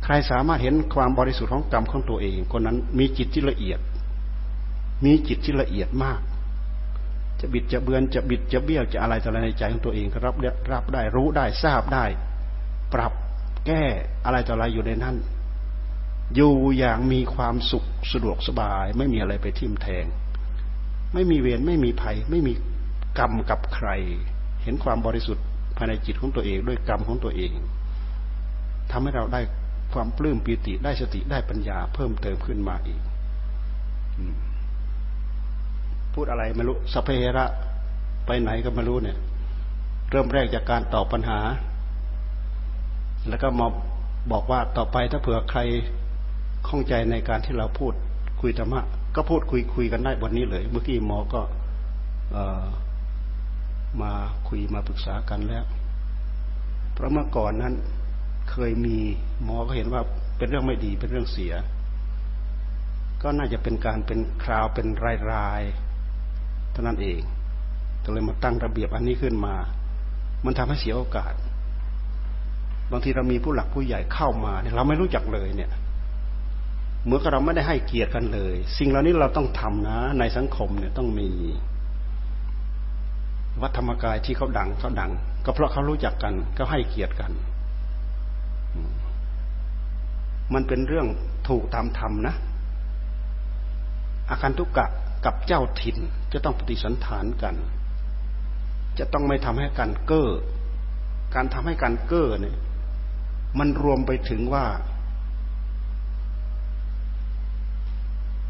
ใครสามารถเห็นความบริสุทธิ์ของกรรมของตัวเอง คนนั้นมีจิตที่ละเอียด มีจิตที่ละเอียดมาก จะบิดจะเบือนจะบิดจะเบี้ยวจะอะไรต่ออะไรในใจของตัวเองก็รับรับได้รู้ได้ทราบได้ ปรับแก้อะไรต่ออะไรอยู่ในนั้นอยู่อย่างมีความสุขสะดวกสบาย ไม่มีอะไรไปทิ่มแทง ไม่มีเวรไม่มีภัย ไม่มีกรรมกับใคร เห็นความบริสุทธิ์ภายในจิตของตัวเองด้วยกรรมของตัวเอง ทำให้เราได้ความปลื้มปีติได้สติได้ปัญญาเพิ่มเติมขึ้นมาอีกพูดอะไรไม่รู้สเพระไปไหนก็ไม่รู้เนี่ย เริ่มแรกจากการตอบปัญหา แล้วก็มาบอกว่าต่อไปถ้าเผื่อใครข้องใจในการที่เราพูดคุยธรรมะก็พูดคุยคุยกันได้วันนี้เลย เมื่อกี้หมอก็มาคุยมาปรึกษากันแล้ว เพราะเมื่อก่อนนั้น เคยมีหมอก็เห็นว่าเป็นเรื่องไม่ดีเป็นเรื่องเสีย ก็น่าจะเป็นการเป็นคราวเป็นรายรายเท่านั้นเองก็เลยมาตั้งระเบียบอันนี้ขึ้นมา มันทำให้เสียโอกาส บางทีเรามีผู้หลักผู้ใหญ่เข้ามาเนี่ยเราไม่รู้จักเลยเนี่ยเมื่อเราไม่ได้ให้เกียรติกันเลย สิ่งเหล่านี้เราต้องทำนะ ในสังคมเนี่ยต้องมี วัดธรรมกายที่เขาดังเขาดัง ก็เพราะเขารู้จักกันก็ให้เกียรติกัน มันเป็นเรื่องถูกตามธรรมนะ อาการทุกกะกับเจ้าถิ่นจะต้องปฏิสันฐานกัน จะต้องไม่ทำให้กันเก้อ การทำให้กันเก้อเนี่ย มันรวมไปถึงว่า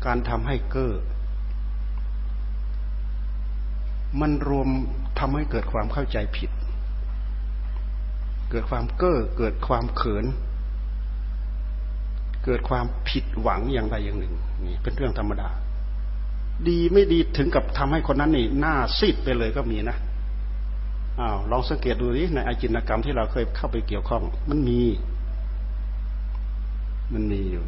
การทำให้เก้อ มันรวมทำให้เกิดความเข้าใจผิด เกิดความเก้อ เกิดความเขิน เกิดความผิดหวังอย่างใดอย่างหนึ่งนี่เป็นเรื่องธรรมดา ดีไม่ดีถึงกับทำให้คนนั้นนี่หน้าซีดไปเลยก็มีนะอ้าวลองสังเกตดูดิในอาจินกรรมที่เราเคยเข้าไปเกี่ยวข้อง มันมี มันมีอยู่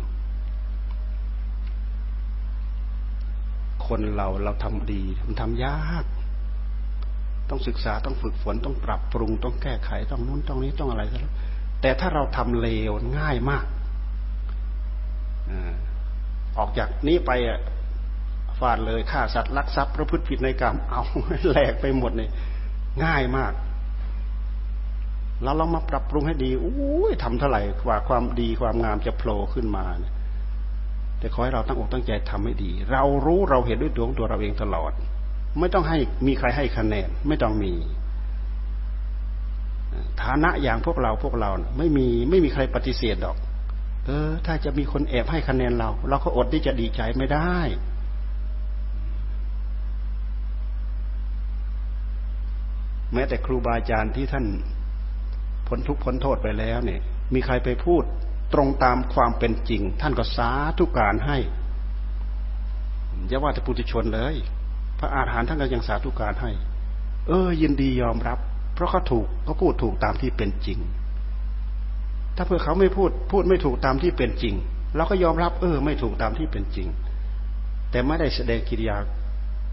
คนเราเราทำดีมันทำยาก ต้องศึกษาต้องฝึกฝนต้องปรับปรุง ต้องแก้ไขต้องนู้นต้องนี้ต้องอะไรแต่ถ้าเราทำเลวง่ายมาก ออกจากนี้ไปฟาดเลยฆ่าสัตว์ลักทรัพย์ประพฤติผิดในกรรมเอาแหลกไปหมดเนี่ยง่ายมาก แล้วเรามาปรับปรุงให้ดีอ้ยทำเท่าไหร่กว่าความดีความงามจะโผล่ขึ้นมาเนี่ยแต่ขอให้เราตั้งอกตั้งใจทำให้ดี เรารู้เราเห็นด้วยดวงตัวเราเองตลอด ไม่ต้องให้มีใครให้คะแนน ไม่ต้องมี ฐานะอย่างพวกเราพวกเรา ไม่มีไม่มีใครปฏิเสธดอก เออ ถ้าจะมีคนแอบให้คะแนนเรา เราก็อดที่จะดีใจไม่ได้ แม้แต่ครูบาอาจารย์ที่ท่านพ้นทุกข์พ้นโทษไปแล้วเนี่ย มีใครไปพูดตรงตามความเป็นจริง ท่านก็สาธุการให้อย่าว่าแต่ปุถุชนเลย พระอาหารท่านก็ยังสาธุการให้ เออ ยินดียอมรับ เพราะเขาถูกเขาพูดถูกตามที่เป็นจริง ถ้าเพื่อเขาไม่พูดพูดไม่ถูกตามที่เป็นจริงเราก็ยอมรับเออ ไม่ถูกตามที่เป็นจริง แต่ไม่ได้แสดงกิริยา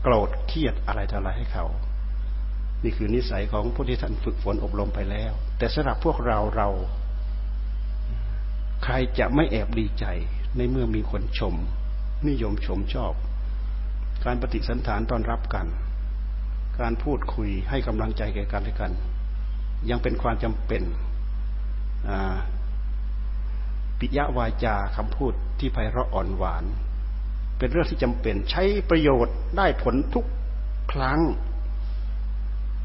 โกรธเครียดอะไรต่ออะไรให้เขา นี่คือนิสัยของผู้ที่ท่านฝึกฝนอบรมไปแล้ว แต่สำหรับพวกเราเรา ใครจะไม่แอบดีใจ ในเมื่อมีคนชม นิยมชมชอบ การปฏิสันฐานต้อนรับกัน การพูดคุยให้กำลังใจแก่กันและกัน ยังเป็นความจำเป็น ปิยวาจาคำพูดที่ไพเราะอ่อนหวาน เป็นเรื่องที่จำเป็นใช้ประโยชน์ได้ผลทุกครั้ง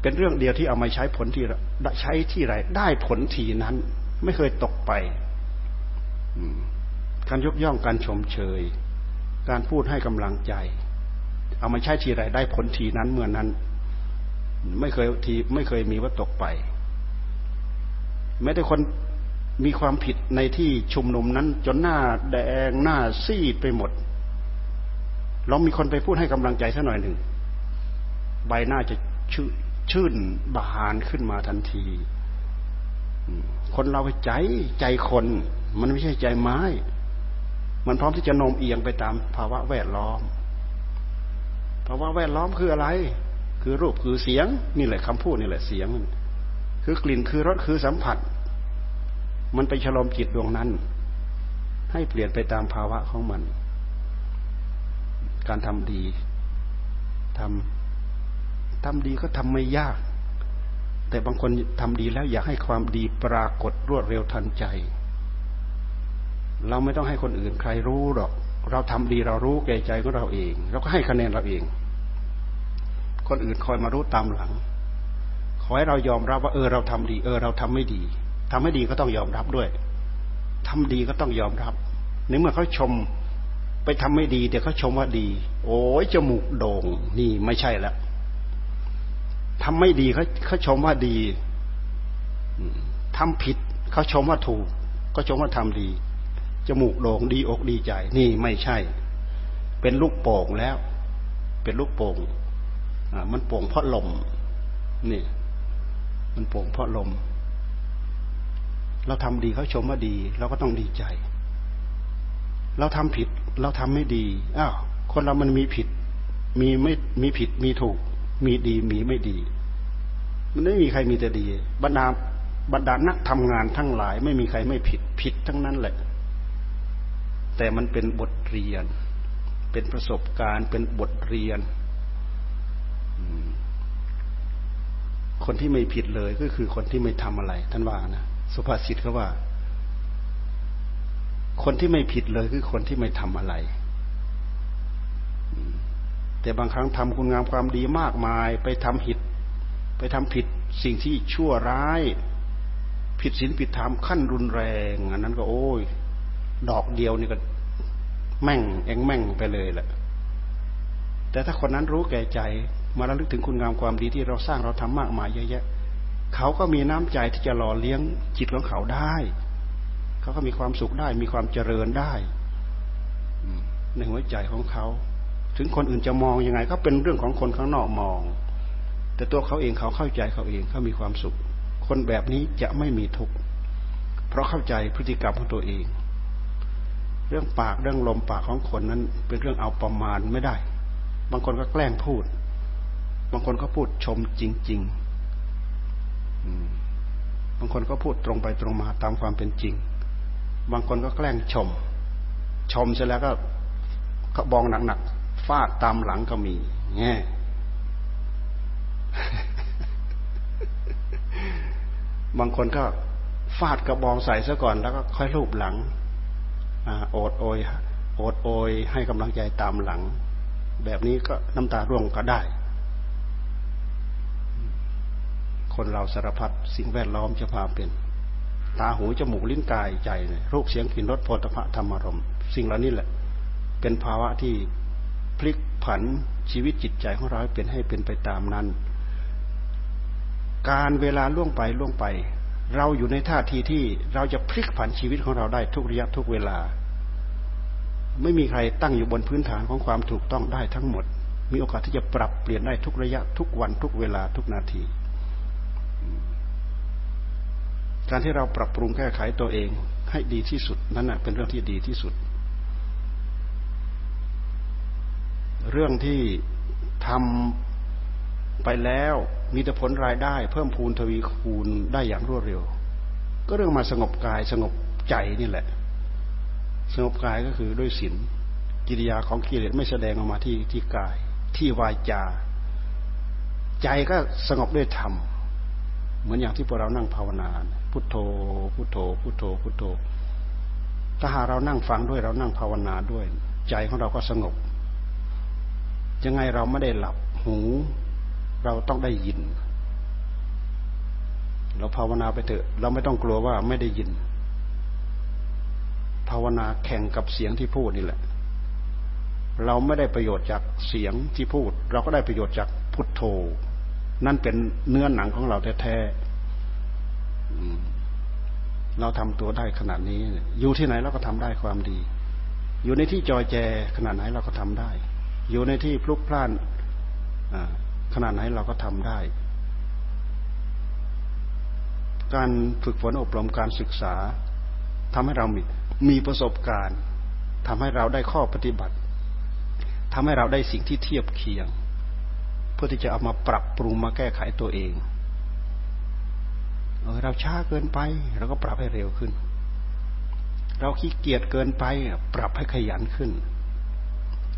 เป็นเรื่องเดียวที่เอามาใช้ผลที่ใช้ที่ไรได้ผลทีนั้น ไม่เคยตกไปการยกย่องการชมเชย การพูดให้กำลังใจ เอามาใช้ทีไรได้ผลทีนั้นเมื่อนั้น ไม่เคยทีไม่เคยมีว่าตกไปแม้แต่คน มีความผิดในที่ชุมนุมนั้น จนหน้าแดงหน้าซีดไปหมดลองมีคนไปพูดให้กำลังใจสักหน่อยหนึ่ง ใบหน้าจะชื่นชื่นบานขึ้นมาทันที คนเราใจใจคน มันไม่ใช่ใจไม้ มันพร้อมที่จะโน้มเอียงไปตามภาวะแวดล้อม ภาวะแวดล้อมคืออะไร คือรูปคือเสียง นี่แหละคำพูดนี่แหละเสียง คือกลิ่นคือรสคือสัมผัส มันไปฉลมจิตดวงนั้น ให้เปลี่ยนไปตามภาวะของมัน การทำดีทำทำดีก็ทำไม่ยาก แต่บางคนทำดีแล้วอยากให้ความดีปรากฏรวดเร็วทันใจ เราไม่ต้องให้คนอื่นใครรู้หรอก เราทำดีเรารู้แก่ใจของเราเอง เราก็ให้คะแนนเราเอง คนอื่นคอยมารู้ตามหลัง ขอให้เรายอมรับว่าเออเราทำดี เออ เราทำไม่ดี ทำไม่ดีก็ต้องยอมรับด้วยทำดีก็ต้องยอมรับในเมื่อเขาชมไปทำไม่ดีแต่เขาชมว่าดี โอ้ยจมูกโด่ง นี่ไม่ใช่แล้วทำไม่ดีเขาเขาชมว่าดีทำผิดเขาชมว่าถูก ก็ชมว่าทำดีจมูกโด่งดีอกดีใจ นี่ไม่ใช่ เป็นลูกโป่งแล้ว เป็นลูกโป่งอ่ามันโป่งเพราะลมนี่ มันโป่งเพราะลม เราทำดีเขาชมว่าดี เราก็ต้องดีใจ เราทำผิด เราทำไม่ดีอ้าวคนเรามันมีผิด มีไม่มีผิดมีถูก มีดีมีไม่ดี มันไม่มีใครมีแต่ดี บรรดาบรรดานักทำงานทั้งหลาย ไม่มีใครไม่ผิดผิดทั้งนั้นแหละ แต่มันเป็นบทเรียน เป็นประสบการณ์เป็นบทเรียนคนที่ไม่ผิดเลยก็คือคนที่ไม่ทำอะไร ท่านว่านะ สุภาษิตเขาว่า คนที่ไม่ผิดเลยคือคนที่ไม่ทำอะไร แต่บางครั้งทำคุณงามความดีมากมาย ไปทำผิด ไปทำผิดสิ่งที่ชั่วร้าย ผิดศีลผิดธรรมขั้นรุนแรง อันนั้นก็โอ้ย ดอกเดียวนี่ก็แม่งเองแม่งไปเลยแหละ แต่ถ้าคนนั้นรู้แก่ใจ มาระลึกถึงคุณงามความดีที่เราสร้างเราทำมากมายเยอะแยะ เขาก็มีน้ำใจที่จะหล่อเลี้ยงจิตของเขาได้ เขาก็มีความสุขได้ มีความเจริญได้ในหัวใจของเขา ถึงคนอื่นจะมองยังไง ก็เป็นเรื่องของคนข้างนอกมอง แต่ตัวเขาเองเขาเข้าใจเขาเองเขามีความสุข คนแบบนี้จะไม่มีทุกข์เพราะเข้าใจพฤติกรรมของตัวเอง เรื่องปากเรื่องลมปากของคนนั้น เป็นเรื่องเอาประมาณไม่ได้ บางคนก็แกล้งพูด บางคนก็พูดชมจริง ๆ บางคนก็พูดตรงไปตรงมาตามความเป็นจริง บางคนก็แกล้งชม ชมเสร็จแล้วก็กระบองหนักๆฟาดตามหลังก็มีแง่บางคนก็ฟาดกระบองใส่ซะก่อนแล้วก็ค่อยรูปหลังโอดโอยโอดโอย ให้กำลังใจตามหลัง แบบนี้ก็น้ำตาร่วงก็ได้ คนเราสารพัดสิ่งแวดล้อมจะพาเป็น ตาหูจมูกลิ้นกายใจเนี่ยรูปเสียงกลิ่นรสโผฏฐะธรรมารมสิ่งเหล่านี้แหละ เป็นภาวะที่พลิกผันชีวิตจิตใจของเราให้เป็นให้เป็นไปตามนั้น การเวลาล่วงไปล่วงไป เราอยู่ในท่าทีที่เราจะพลิกผันชีวิตของเราได้ทุกระยะทุกเวลา ไม่มีใครตั้งอยู่บนพื้นฐานของความถูกต้องได้ทั้งหมด มีโอกาสที่จะปรับเปลี่ยนได้ทุกระยะทุกวันทุกเวลาทุกนาที การที่เราปรับปรุงแก้ไขตัวเองให้ดีที่สุดนั้นเป็นเรื่องที่ดีที่สุด เรื่องที่ทำไปแล้วมีแต่ผลรายได้ เพิ่มพูนทวีคูณได้อย่างรวดเร็ว ก็เรื่องมาสงบกายสงบใจนี่แหละ สงบกายก็คือด้วยศีลกิริยาของกิเลสไม่แสดงออกมาที่ที่กาย ที่วายจา ใจก็สงบด้วยธรรม เหมือนอย่างที่พวกเรานั่งภาวนา พุทโธ พุทโธ พุทโธ พุทโธ ถ้าหาเรานั่งฟังด้วยเรานั่งภาวนาด้วย ใจของเราก็สงบ ยังไงเราไม่ได้หลับหู เราต้องได้ยิน เราภาวนาไปเถอะ เราไม่ต้องกลัวว่าไม่ได้ยิน ภาวนาแข่งกับเสียงที่พูดนี่แหละ เราไม่ได้ประโยชน์จากเสียงที่พูด เราก็ได้ประโยชน์จากพุทโธ นั่นเป็นเนื้อหนังของเราแท้ๆเราทำตัวได้ขนาดนี้ อยู่ที่ไหนเราก็ทำได้ความดี อยู่ในที่จอยแจขนาดไหนเราก็ทำได้ อยู่ในที่พลุกพล่านขนาดไหนเราก็ทำได้ การฝึกฝนอบรมการศึกษาทำให้เรามีมีประสบการณ์ทำให้เราได้ข้อปฏิบัติทำให้เราได้สิ่งที่เทียบเคียง เพื่อที่จะเอามาปรับปรุงมาแก้ไขตัวเองเออเราช้าเกินไปเราก็ปรับให้เร็วขึ้น เราขี้เกียจเกินไป ปรับให้ขยันขึ้น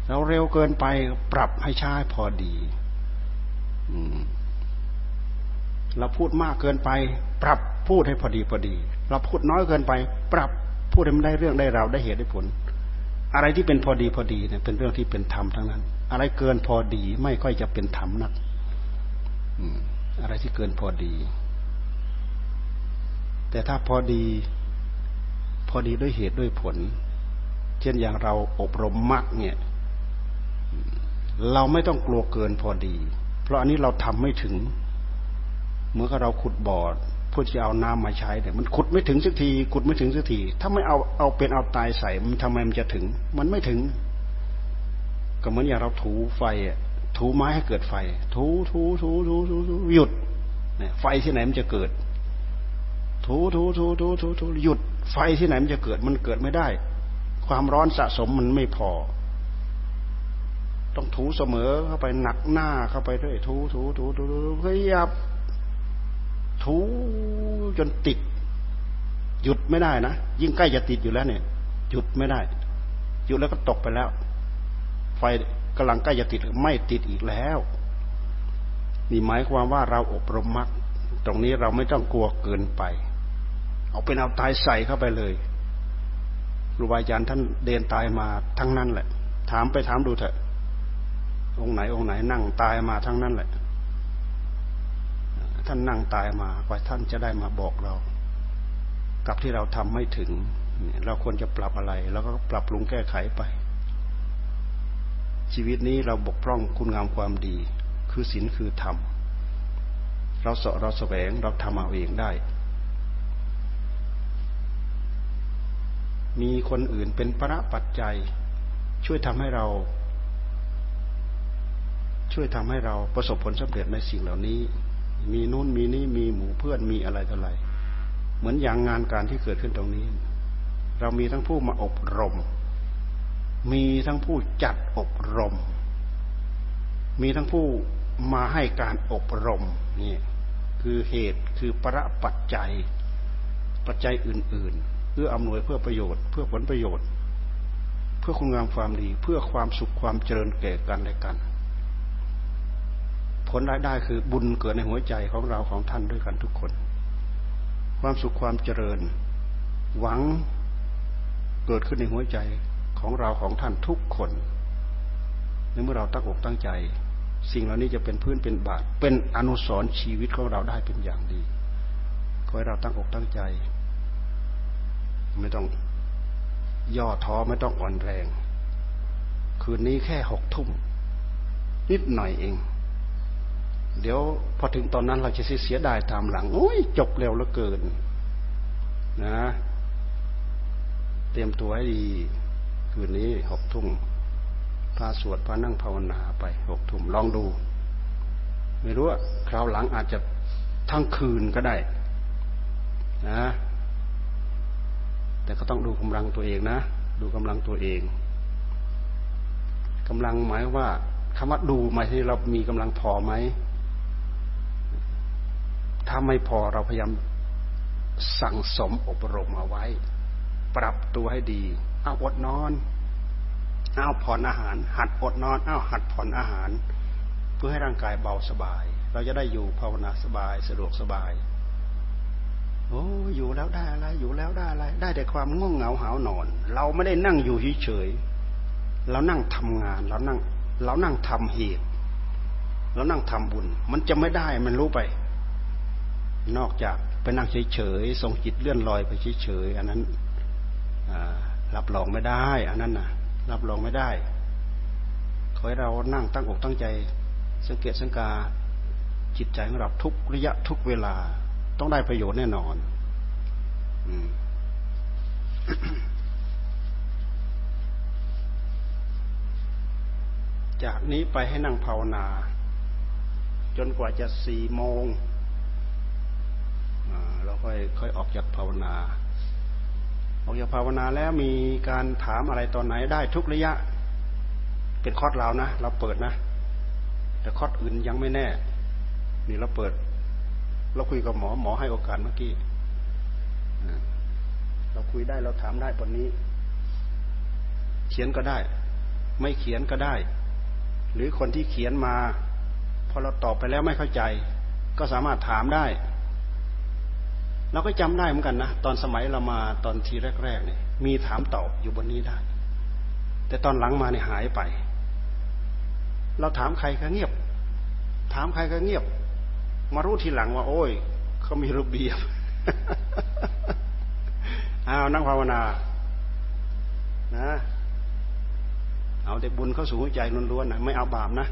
เราเร็วเกินไปปรับให้ช้าพอดีเราพูดมากเกินไป ปรับพูดให้พอดีพอดี เราพูดน้อยเกินไป ปรับพูดให้มันได้เรื่องได้ราวได้เหตุได้ผล อะไรที่เป็นพอดีพอดีเนี่ยเป็นเรื่องที่เป็นธรรมทั้งนั้น อะไรเกินพอดีไม่ค่อยจะเป็นธรรมนักอะไรที่เกินพอดี แต่ถ้าพอดี พอดีด้วยเหตุด้วยผล เช่นอย่างเราอบรมมรรคเนี่ย เราไม่ต้องกลัวเกินพอดี เพราะอันนี้เราทำไม่ถึง เมื่อเราขุดบ่อ เพื่อจะเอาน้ำมาใช้เนี่ยมันขุดไม่ถึงสักทีขุดไม่ถึงสักที ถ้าไม่เอาเอาเป็นเอาตายใส่มันทำไมมันจะถึง มันไม่ถึง ก็เหมือนอย่างเราถูไฟถูไม้ให้เกิดไฟ ถูถูถูถูถูถูหยุดเนี่ยไฟที่ไหนมันจะเกิด ถูถูถูถูถูถูหยุด ไฟที่ไหนมันจะเกิด มันเกิดไม่ได้ ความร้อนสะสมมันไม่พอ ต้องถูเสมอเข้าไปหนักหน้าเข้าไปด้วยถูถูถูถูถูขยับ ถูจนติด หยุดไม่ได้นะยิ่งใกล้จะติดอยู่แล้วเนี่ย หยุดไม่ได้หยุดแล้วก็ตกไปแล้ว ไฟกำลังใกล้จะติดไม่ติดอีกแล้ว นี่หมายความว่าเราอบรมมรรคตรงนี้เราไม่ต้องกลัวเกินไป เอาเป็นเอาตายใส่เข้าไปเลยครูบาอาจารย์ท่านเดินตายมาทั้งนั้นแหละ ถามไปถามดูเถอะองค์ไหนองค์ไหนนั่งตายมาทั้งนั้นแหละ ท่านนั่งตายมากว่าท่านจะได้มาบอกเรา กับที่เราทำไม่ถึง เราควรจะปรับอะไรเราก็ปรับปรุงแก้ไขไป ชีวิตนี้เราบกพร่องคุณงามความดี คือศีลคือธรรมเราเสาะเราแสวงเราทำเอาเองได้ มีคนอื่นเป็นประปัจจัย ช่วยทำให้เรา ช่วยทำให้เราประสบผลสำเร็จในสิ่งเหล่านี้ มีนู่นมีนี่มีหมู่เพื่อนมีอะไรต่ออะไรเหมือนอย่างงานการที่เกิดขึ้นตรงนี้ เรามีทั้งผู้มาอบรม มีทั้งผู้จัดอบรม มีทั้งผู้มาให้การอบรมนี่คือเหตุคือประปัจจัย ปัจจัยอื่น ๆ เพื่ออำนวยเพื่อประโยชน์ เพื่อผลประโยชน์ เพื่อคุณงามความดี เพื่อความสุขความเจริญแก่กันและกัน ผลรายได้คือบุญเกิดในหัวใจของเราของท่านด้วยกันทุกคน ความสุขความเจริญ หวังเกิดขึ้นในหัวใจของเราของท่านทุกคนในเมื่อเราตั้งอกตั้งใจ สิ่งเหล่านี้จะเป็นพื้นเป็นบาทเป็นอนุสรณ์ชีวิตของเราได้เป็นอย่างดีขอให้เราตั้งอกตั้งใจ ไม่ต้องย่อท้อไม่ต้องอ่อนแรง คืนนี้แค่หกทุ่มนิดหน่อยเอง เดี๋ยวพอถึงตอนนั้นเราจะเสียดายตามหลังโอ้ยจบเร็วเหลือเกิน นะ เตรียมตัวให้ดีคืนนี้หกทุ่มพาสวดพานั่งภาวนาไปหกทุ่มลองดู ไม่รู้ว่าคราวหลังอาจจะทั้งคืนก็ได้ นะ แต่ก็ต้องดูกำลังตัวเองนะ ดูกำลังตัวเองกำลังหมายว่าคำว่าดูหมายถึงเรามีกำลังพอไหม ถ้าไม่พอเราพยายามสั่งสมอบรมเอาไว้ ปรับตัวให้ดี เอาอดนอน เอาผ่อนอาหาร หัดอดนอน เอาหัดผ่อนอาหาร เพื่อให้ร่างกายเบาสบาย เราจะได้อยู่ภาวนาสบายสะดวกสบาย โอ้อยู่แล้วได้อะไร อยู่แล้วได้อะไร ได้แต่ความง่วงเหงาหาวนอน เราไม่ได้นั่งอยู่เฉยๆเรานั่งทำงานเรานั่ง เรานั่งทำเหตุเรานั่งทำบุญ มันจะไม่ได้มันรู้ไป นอกจากไปนั่งเฉยๆทรงจิตเลื่อนลอยไปเฉยๆอันนั้นรับรองไม่ได้ อันนั้นนะรับรองไม่ได้ขอให้เรานั่งตั้งอกตั้งใจ สังเกตสังกาจิตใจของเราทุกระยะทุกเวลา ต้องได้ประโยชน์แน่นอนอจากนี้ไปให้นั่งภาวนา จนกว่าจะสี่โมง เราค่อยค่อยออกจากภาวนา ออกจากภาวนาแล้วมีการถามอะไรตอนไหนได้ทุกระยะ เป็นคอร์สเรานะ เราเปิดนะ แต่คอร์สอื่นยังไม่แน่ นี่เราเปิด เราคุยกับหมอหมอให้โอกาสเมื่อกี้เราคุยได้เราถามได้บนนี้ เขียนก็ได้ ไม่เขียนก็ได้ หรือคนที่เขียนมาพอเราตอบไปแล้วไม่เข้าใจ ก็สามารถถามได้ เราก็จำได้เหมือนกันนะตอนสมัยเรามาตอนทีแรกๆเนี่ยมีถามตอบอยู่บนนี้ได้ แต่ตอนหลังมาเนี่ยหายไป เราถามใครก็เงียบ ถามใครก็เงียบ มารู้ทีหลังว่า โอ้ยเขามีระเบียบเอานั่งภาวนา นะ เอาแต่บุญเข้าสู่หัวใจล้วนๆนะไม่เอาบาปนะ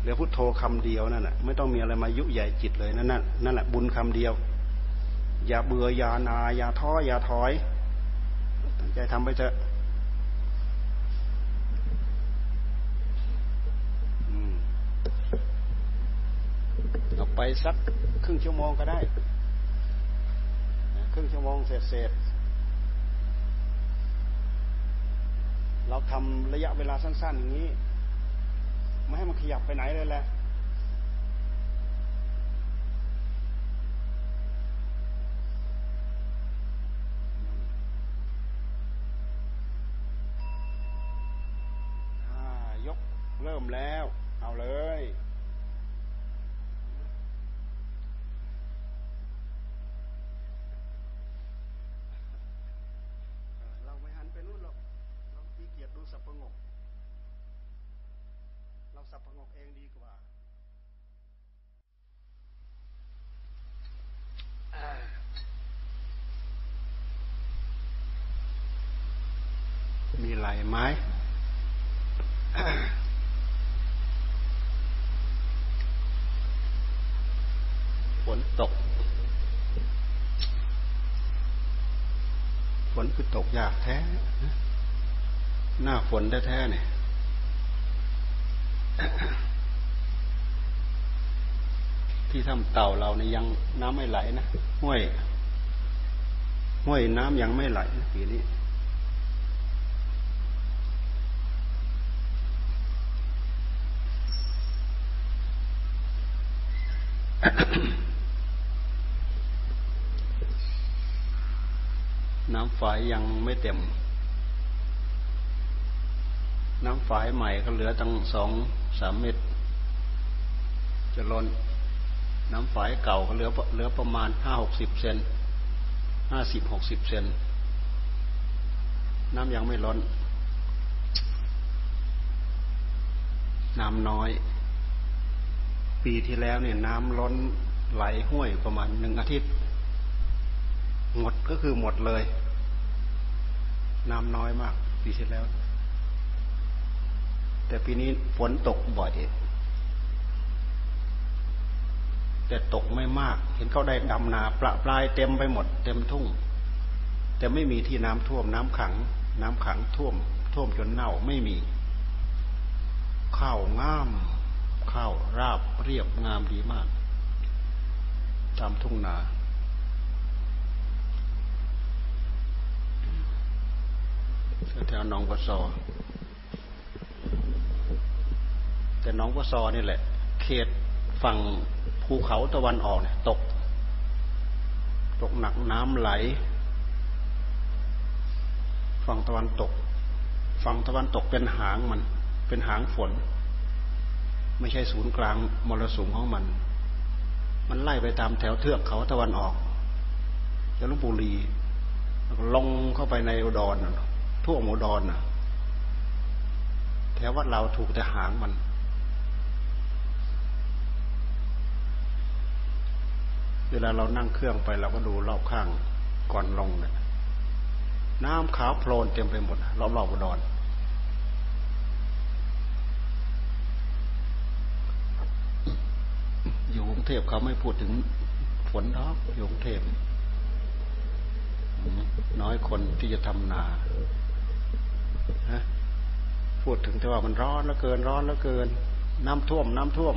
เหลือพุทโธคำเดียวนั่นแหละไม่ต้องมีอะไรมายุใหญ่จิตเลยนั่นนั่นนั่นแหละบุญคำเดียว อย่าเบื่ออย่านาอย่าท้ออย่าถอยตั้งใจทำไปเถอะเอาไปสักครึ่งชั่วโมงก็ได้ ครึ่งชั่วโมงเสร็จเสร็จเราทำระยะเวลาสั้น ๆ อย่างนี้ ไม่ให้มันขยับไปไหนเลยแหละยกเริ่มแล้ว เอาเลยสับประงก เราสับประงกเองดีกว่า มี ไหลไหมฝนตก ฝนคือตกยากแท้ หน้าฝนแท้ๆเนี่ย ที่ทำเต่าเราเนี่ยยังน้ำไม่ไหลนะ ห้วย ห้วยน้ำยังไม่ไหลนะปีนี้ น้ำ ฝายยังไม่เต็ม น้ำฝายใหม่ก็เหลือตั้งสองสามเม็ดจะล้น น้ำฝายเก่าก็เหลือเหลือประมาณห้าหกสิบเซนห้าสิบหกสิบเซนน้ำยังไม่ล้น น้ำน้อย ปีที่แล้วเนี่ยน้ำล้นไหลห้วยประมาณหนึ่งอาทิตย์ หมดก็คือหมดเลย น้ำน้อยมากปีที่แล้ว แต่ปีนี้ฝนตกบ่อย แต่ตกไม่มาก เห็นเขาได้ดำนาประปลายเต็มไปหมด เต็มทุ่ง แต่ไม่มีที่น้ำท่วมน้ำขัง น้ำขังท่วม ท่วมจนเน่าไม่มี ข้าวงาม ข้าวราบเรียบงามดีมาก ตามทุ่งนา แถวหนองกระสอแต่หนองวัซอนี่แหละ เขตฝั่งภูเขาตะวันออกเนี่ยตก ตกหนักน้ำไหล ฝั่งตะวันตก ฝั่งตะวันตกเป็นหางมัน เป็นหางฝน ไม่ใช่ศูนย์กลางมรสุมของมัน มันไล่ไปตามแถวเทือกเขาตะวันออกจะลุงปุรีลงเข้าไปในอุดร ทั่วอุดรน่ะแถววัดเราถูกแต่หางมัน เวลาเรานั่งเครื่องไปเราก็ดูรอบข้างก่อนลงเนี่ยน้ำขาวโพลนเต็มไปหมดรอบรอบอุดรอยู่กรุงเทพเขาไม่พูดถึงฝนดอกอยู่กรุงเทพน้อยคนที่จะทำนา พูดถึงแต่ว่ามันร้อนแล้วเกินร้อนแล้วเกิน น้ำท่วม น้ำท่วม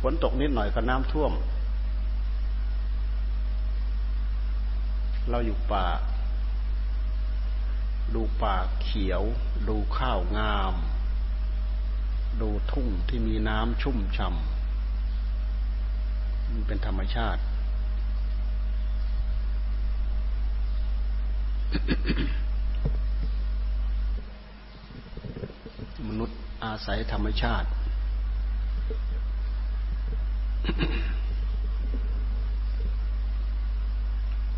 ฝนตกนิดหน่อยก็น้ำท่วม เราอยู่ป่า ดูป่าเขียว ดูข้าวงาม ดูทุ่งที่มีน้ำชุ่มฉ่ำมันเป็นธรรมชาติ มนุษย์อาศัยธรรมชาติ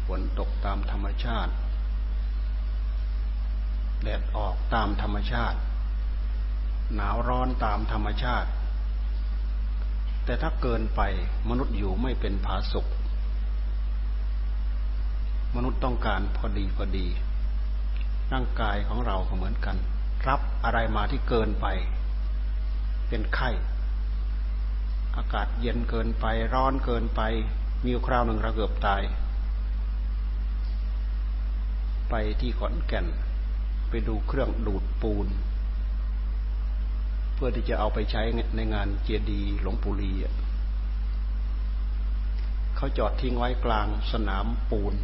ฝนตกตามธรรมชาติ แดดออกตามธรรมชาติ หนาวร้อนตามธรรมชาติ แต่ถ้าเกินไปมนุษย์อยู่ไม่เป็นผาสุกมนุษย์ต้องการพอดีพอดี ร่างกายของเราก็เหมือนกัน รับอะไรมาที่เกินไป เป็นไข้ อากาศเย็นเกินไป ร้อนเกินไป มีคราวหนึ่งเราเกือบตาย ไปที่ขอนแก่น ไปดูเครื่องดูดปูน เพื่อที่จะเอาไปใช้ในงานเจดีหลวงปู่ลีเขาจอดทิ้งไว้กลางสนามปูน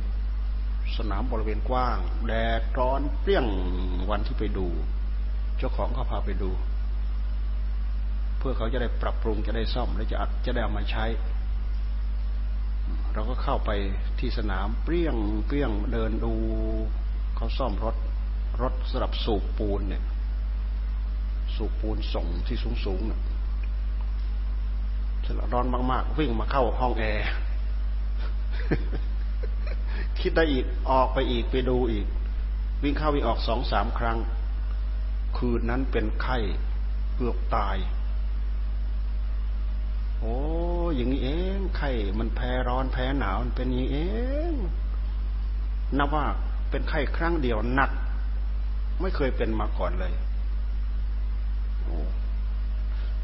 สนามบริเวณกว้าง แดดร้อนเปรี้ยงวันที่ไปดู เจ้าของเขาพาไปดู เพื่อเขาจะได้ปรับปรุงจะได้ซ่อม และจะจะได้เอามาใช้ เราก็เข้าไปที่สนามเปรี้ยงเปรี้ยงเดินดูเขาซ่อมรถรถสำหรับสูบปูนเนี่ย สูบปูนส่งที่สูงสูงเนี่ยสร้อนมาก ๆ วิ่งมาเข้าห้องแอร์คิดได้อีกออกไปอีกไปดูอีก วิ่งเข้าวิ่งออกสองสามครั้ง คืนนั้นเป็นไข้เกือบตาย โอ้อย่างนี้เองไข้มันแพ้ร้อนแพ้หนาวมันเป็นอย่างนี้เองนับว่าเป็นไข้ครั้งเดียวหนัก ไม่เคยเป็นมาก่อนเลย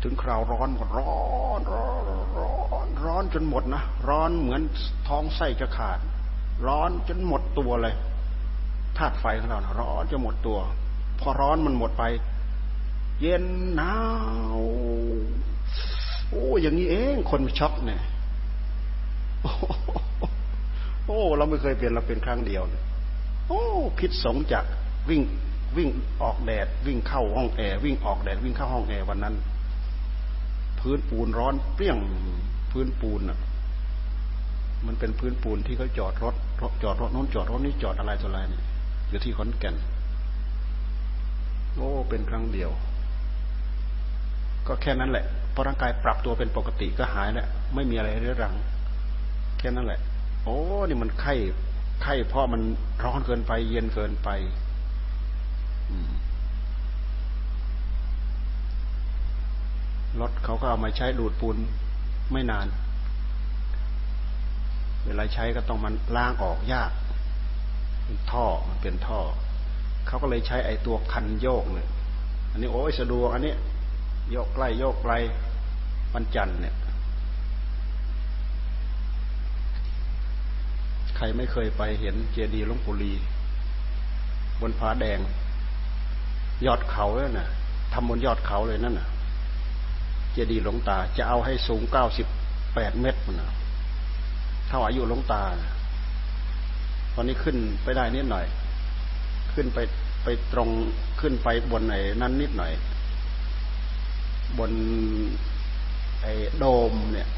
ถึงคราวร้อนหมดร้อนร้อนร้อนร้อนจนหมดนะร้อนเหมือนท้องไส้จะขาด ร้อนจนหมดตัวเลยธาตุไฟของเราร้อนจะหมดตัว พอร้อนมันหมดไป เย็นหนาวโอ้อย่างนี้เองคนช็อกเนี่ยโอ้ เราไม่เคยเป็นเราเป็นครั้งเดียวเลยโอ้ พิษสงจากวิ่งวิ่งออกแดด วิ่งเข้าห้องแอร์วิ่งออกแดด วิ่งเข้าห้องแอร์วันนั้น พื้นปูนร้อนเปรี้ยงพื้นปูนอะ มันเป็นพื้นปูนที่เขาจอดรถจอดรถนู้นจอดรถนี้จอดอะไรต่ออะไรเนี่ยอยู่ที่ขอนแก่น โอ้เป็นครั้งเดียว ก็แค่นั้นแหละพอร่างกายปรับตัวเป็นปกติก็หายแล้วไม่มีอะไรเรื้อรัง แค่นั้นแหละ โอ้นี่มันไข้ไข้เพราะมันร้อนเกินไปเย็นเกินไปรถเขาก็เอามาใช้ดูดปูนไม่นาน เวลาใช้ก็ต้องมันล้างออกยากเป็นท่อมันเป็นท่อ เขาก็เลยใช้ไอ้ตัวคันโยกเนี่ย อันนี้โอ้ยสะดวกอันนี้โยกใกล้โยกไกลวันจันทร์เนี่ย ใครไม่เคยไปเห็นเจดีย์หลวงปู่ลี บนผาแดง ยอดเขาเลยน่ะทำบนยอดเขาเลยนั่นน่ะ เจดีย์หลวงตา จะเอาให้สูงเก้าสิบแปดเมตรนะท่าอายุหลวงตาตอนนี้ขึ้นไปได้นิดหน่อย ขึ้นไปไปตรงขึ้นไปบนไหนนั้นนิดหน่อย บนไอ้โดมเนี่ย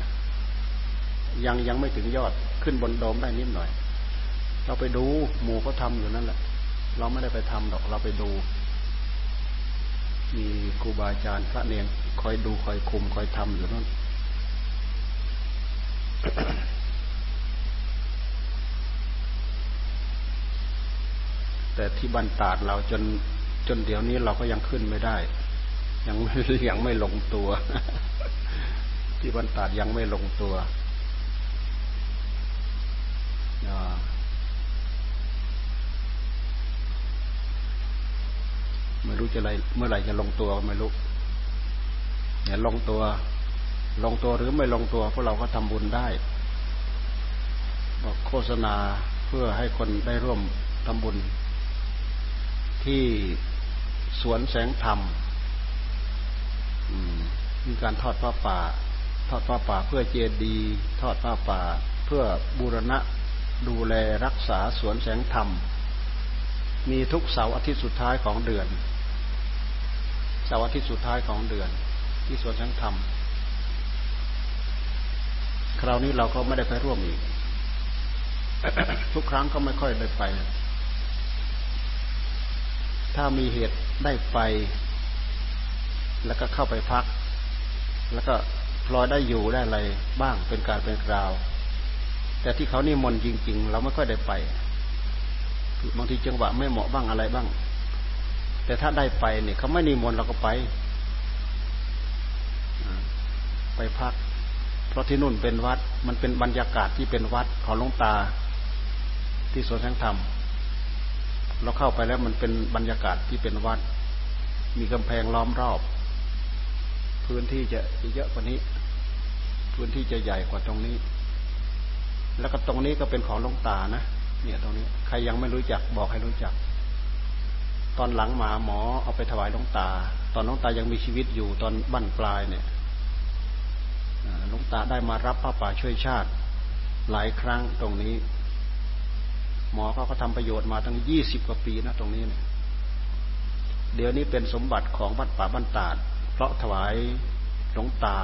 ยังยังไม่ถึงยอดขึ้นบนโดมได้นิดหน่อย เราไปดูหมูก็ทำอยู่นั่นแหละ เราไม่ได้ไปทำหรอกเราไปดู มีครูบาอาจารย์พระเนรคอยดูคอยคุมคอยทำอยู่นั่น แต่ที่บันตาดเราจนจนเดี๋ยวนี้เราก็ยังขึ้นไม่ได้ ยังยังไม่ลงตัว ที่บันตาดยังไม่ลงตัวไม่รู้จะอะไรเมื่อไหร่จะลงตัวไม่รู้เนี่ยลงตัว ลงตัวหรือไม่ลงตัวพวกเราก็ทำบุญได้บอกโฆษณาเพื่อให้คนได้ร่วมทำบุญ ที่สวนแสงธรรมมีการทอดผ้าป่า ทอดผ้าป่าเพื่อเจดีย์ทอดผ้าป่า เพื่อบูรณะดูแลรักษาสวนแสงธรรม มีทุกเสาร์อาทิตย์สุดท้ายของเดือน เสาร์อาทิตย์สุดท้ายของเดือน ที่สวนแสงธรรม คราวนี้เราก็ไม่ได้ไปร่วมอีก ทุกครั้งก็ไม่ค่อยได้ไป ถ้ามีเหตุได้ไป แล้วก็เข้าไปพัก แล้วก็พลอยได้อยู่ได้อะไรบ้างเป็นการเป็นราว แต่ที่เขานี่มนจริง ๆ เราไม่ค่อยได้ไปบางทีจังหวะไม่เหมาะบ้างอะไรบ้าง แต่ถ้าได้ไปเนี่ยเขาไม่นิมนต์เราก็ไป ไปพัก เพราะที่นู่นเป็นวัด มันเป็นบรรยากาศที่เป็นวัดของหลวงตาที่สวนแสงธรรม เราเข้าไปแล้วมันเป็นบรรยากาศที่เป็นวัด มีกำแพงล้อมรอบ พื้นที่จะเยอะกว่านี้ พื้นที่จะใหญ่กว่าตรงนี้ แล้วก็ตรงนี้ก็เป็นของหลวงตานะเนี่ยตรงนี้ใครยังไม่รู้จักบอกให้รู้จัก ตอนหลังหมาหมอเอาไปถวายหลวงตา ตอนหลวงตายังมีชีวิตอยู่ตอนบั้นปลายเนี่ยหลวงตาได้มารับพระป่าช่วยชาติ หลายครั้งตรงนี้ หมอเขาก็ทำประโยชน์มาตั้งยี่สิบกว่าปีนะตรงนี้เนี่ยเดี๋ยวนี้เป็นสมบัติของวัดป่าบ้านตาด เพราะถวายหลวงตา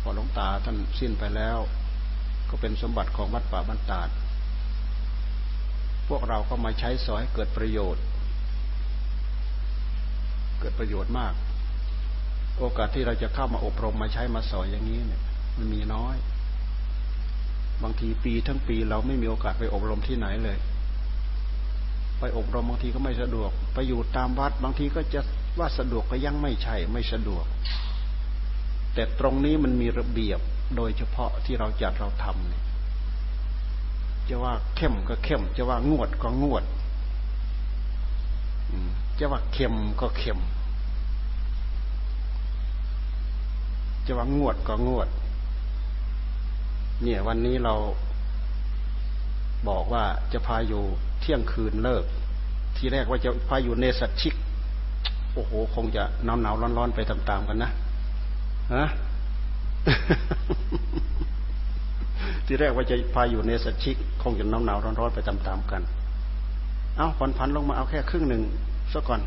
พอหลวงตาท่านสิ้นไปแล้ว ก็เป็นสมบัติของวัดป่าบ้านตาด พวกเราก็มาใช้สอยเกิดประโยชน์ เกิดประโยชน์มาก โอกาสที่เราจะเข้ามาอบรมมาใช้มาสอยอย่างนี้เนี่ย มันมีน้อย บางทีปีทั้งปีเราไม่มีโอกาสไปอบรมที่ไหนเลย ไปอบรมบางทีก็ไม่สะดวก ไปอยู่ตามวัด บางทีก็จะว่าสะดวกก็ยังไม่ใช่ไม่สะดวก แต่ตรงนี้มันมีระเบียบโดยเฉพาะที่เราจัดเราทำเนี่ยจะว่าเข้มก็เข้ม จะว่างวดก็งวดจะว่าเค็มก็เค็ม จะว่างวดก็งวด เนี่ย วันนี้เราบอกว่าจะพาอยู่เที่ยงคืนเลิก ที่แรกว่าจะพาอยู่เนสัตชิก โอ้โห คงจะหนาวหนาวร้อนร้อนไปตามๆกันนะฮะที่แรกว่าจะพาอยู่ในสัตชิก คงจะหนาวหนาวร้อนร้อนไปตามๆกัน เอาผ่อนพันลงมาเอาแค่ครึ่งหนึ่งซะก่อน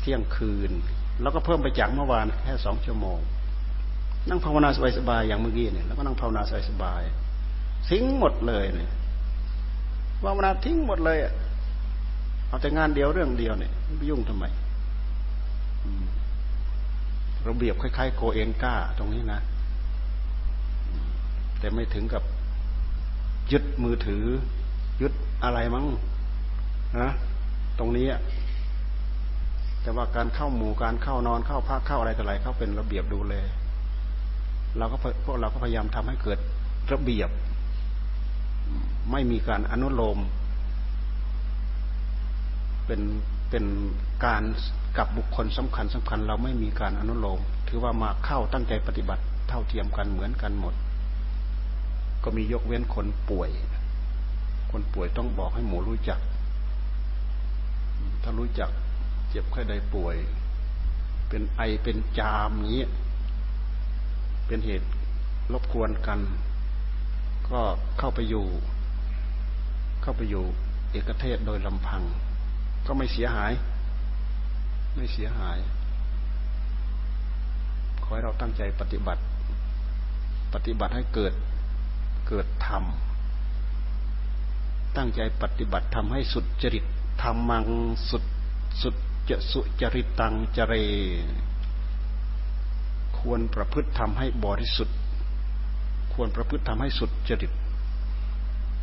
เที่ยงคืน แล้วก็เพิ่มไปจากเมื่อวานแค่สองชั่วโมง นั่งภาวนาสบายๆอย่างเมื่อกี้เนี่ยแล้วก็นั่งภาวนาสบายๆทิ้งหมดเลยเนี่ยภาวนาทิ้งหมดเลยเอาแต่งานเดียวเรื่องเดียวเนี่ยไปยุ่งทำไมระเบียบคล้ายๆโกเอนก้าตรงนี้นะ แต่ไม่ถึงกับยึดมือถือ ยึดอะไรมั้งนะตรงนี้แต่ว่าการเข้าหมู่การเข้านอนเข้าพักเข้าอะไรต่ออะไรเข้าเป็นระเบียบดูแล เราก็พวกเราก็พยายามทำให้เกิดระเบียบ ไม่มีการอนุโลม เป็นเป็นการกับบุคคลสำคัญสำคัญ เราไม่มีการอนุโลม ถือว่ามาเข้าตั้งใจปฏิบัติเท่าเทียมกันเหมือนกันหมด ก็มียกเว้นคนป่วย คนป่วยต้องบอกให้หมูรู้จัก ถ้ารู้จักเจ็บไข้ใดป่วย เป็นไอเป็นจามนี้ เป็นเหตุรบกวนกัน ก็เข้าไปอยู่ เข้าไปอยู่เอกเทศโดยลำพัง ก็ไม่เสียหาย ไม่เสียหาย ขอให้เราตั้งใจปฏิบัติ ปฏิบัติให้เกิดเกิดธรรม ตั้งใจปฏิบัติทำให้สุดจริตทำมังสุดสุดจะสุจริตตังจเร ควรประพฤติทำให้บริสุทธิ์ ควรประพฤติทำให้สุดจริต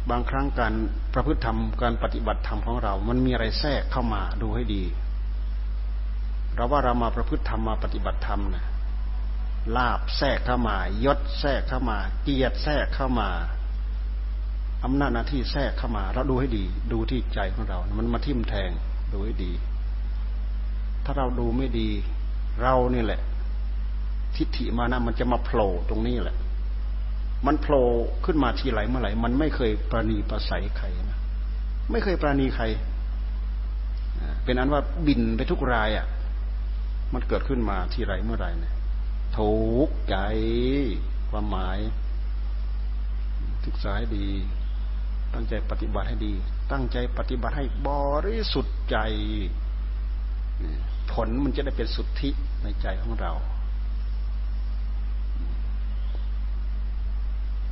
บางครั้งการประพฤติธรรมการปฏิบัติธรรมของเรา มันมีอะไรแทรกเข้ามาดูให้ดี เราว่าเรามาประพฤติธรรมมาปฏิบัติธรรมนะลาบแทรกเข้ามายศแทรกเข้ามา เกียรติแทรกเข้ามาอำนาจหน้าที่แทรกเข้ามา เราดูให้ดี ดูที่ใจของเรา มันมาทิ่มแทงดูให้ดี ถ้าเราดูไม่ดี เรานี่แหละ ทิฏฐิมานะมันจะมาโผล่ตรงนี้แหละ มันโผล่ขึ้นมาทีไหลเมื่อไหร่มันไม่เคยประนีประสัยใครนะไม่เคยประนีใครเป็นอันว่าบินไปทุกรายอะ มันเกิดขึ้นมาทีไรเมื่อไรเนี่ยถูกใจความหมาย ศึกษาให้ดี ตั้งใจปฏิบัติให้ดี ตั้งใจปฏิบัติให้บริสุทธิ์ใจ ผลมันจะได้เป็นสุทธิในใจของเรา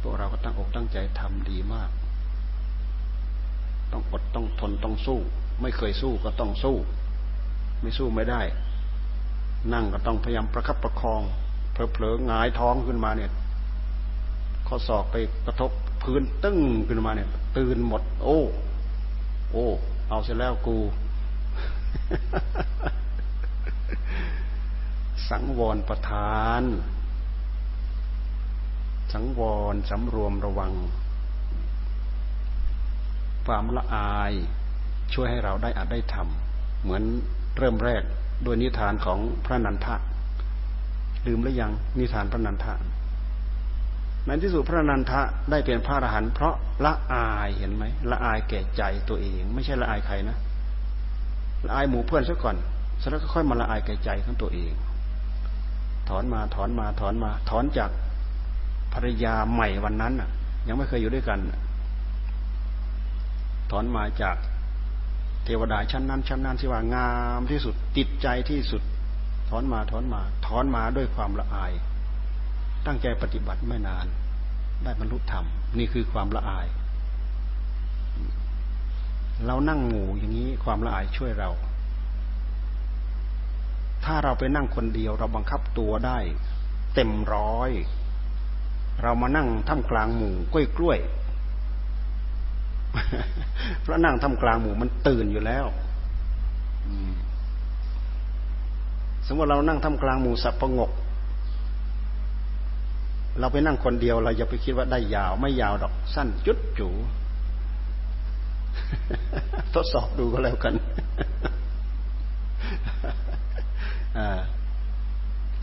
วกเราก็ตั้งอกตั้งใจทำดีมาก ต้องอดต้องทนต้องสู้ ไม่เคยสู้ก็ต้องสู้ ไม่สู้ไม่ได้ นั่งก็ต้องพยายามประคับประคองเผลอๆหงายท้องขึ้นมาเนี่ยข้อศอกไปกระทบพื้นตึ้งขึ้นมาเนี่ย ตื่นหมด โอ้ โอ้ เอาเสร็จแล้วกู สังวรประทาน สังวรสำรวมระวัง ความละอายช่วยให้เราได้อาจได้ทำเหมือนเริ่มแรกด้วยนิทานของพระนันทะลืมหรือยังนิทานพระนันทะในที่สุดพระนันทะได้เป็นพระอรหันต์เพราะละอายเห็นไหมละอายแก่ใจตัวเอง ไม่ใช่ละอายใครนะละอายหมู่เพื่อนซะก่อนสแล้วก็ค่อยมาละอายแก่ใจของตัวเอง ถอนมาถอนมาถอนมา ถอนจาก ภรรยาใหม่วันนั้นอะ ยังไม่เคยอยู่ด้วยกัน ถอนมาจากเทวดาชั้นนั้น ชั้นนั้นที่ว่างามที่สุดติดใจที่สุด ถอนมาถอนมา ถอนมาด้วยความละอาย ตั้งใจปฏิบัติไม่นาน ได้บรรลุธรรม นี่คือความละอาย เรานั่งหมู่อย่างนี้ความละอายช่วยเรา ถ้าเราไปนั่งคนเดียว เราบังคับตัวได้ เต็มร้อย เรามานั่งท่ามกลางหมู่กล้วยกล้วยเพราะนั่งท่ามกลางหมู่มันตื่นอยู่แล้วสมมติเรานั่งทำกลางหมู่สับประงก เราไปนั่งคนเดียวเราอย่าไปคิดว่าได้ยาว ไม่ยาวดอกสั้นจุดจูทดสอบดูก็แล้วกัน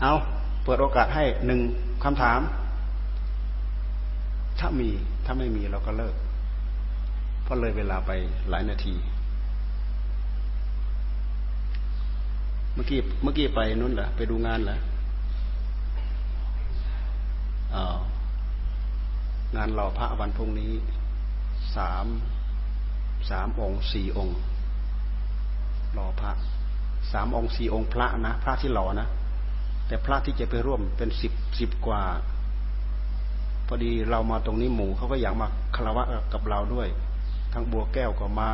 เอาเปิดโอกาสให้หนึ่งคำถาม ถ้ามีถ้าไม่มีเราก็เลิก เพราะเลยเวลาไปหลายนาที เมื่อกี้เมื่อกี้ไปนู้นเหรอไปดูงานเหรองานหล่อพระวันพรุ่งนี้สามสามองค์สี่องค์หล่อพระสามองค์สี่องค์พระนะพระที่หล่อนะแต่พระที่จะไปร่วมเป็นสิบสิบกว่า อดีเรามาตรงนี้หมู่เขาก็อยากมาคารวะกับเราด้วยทั้งบัวแก้วก็มา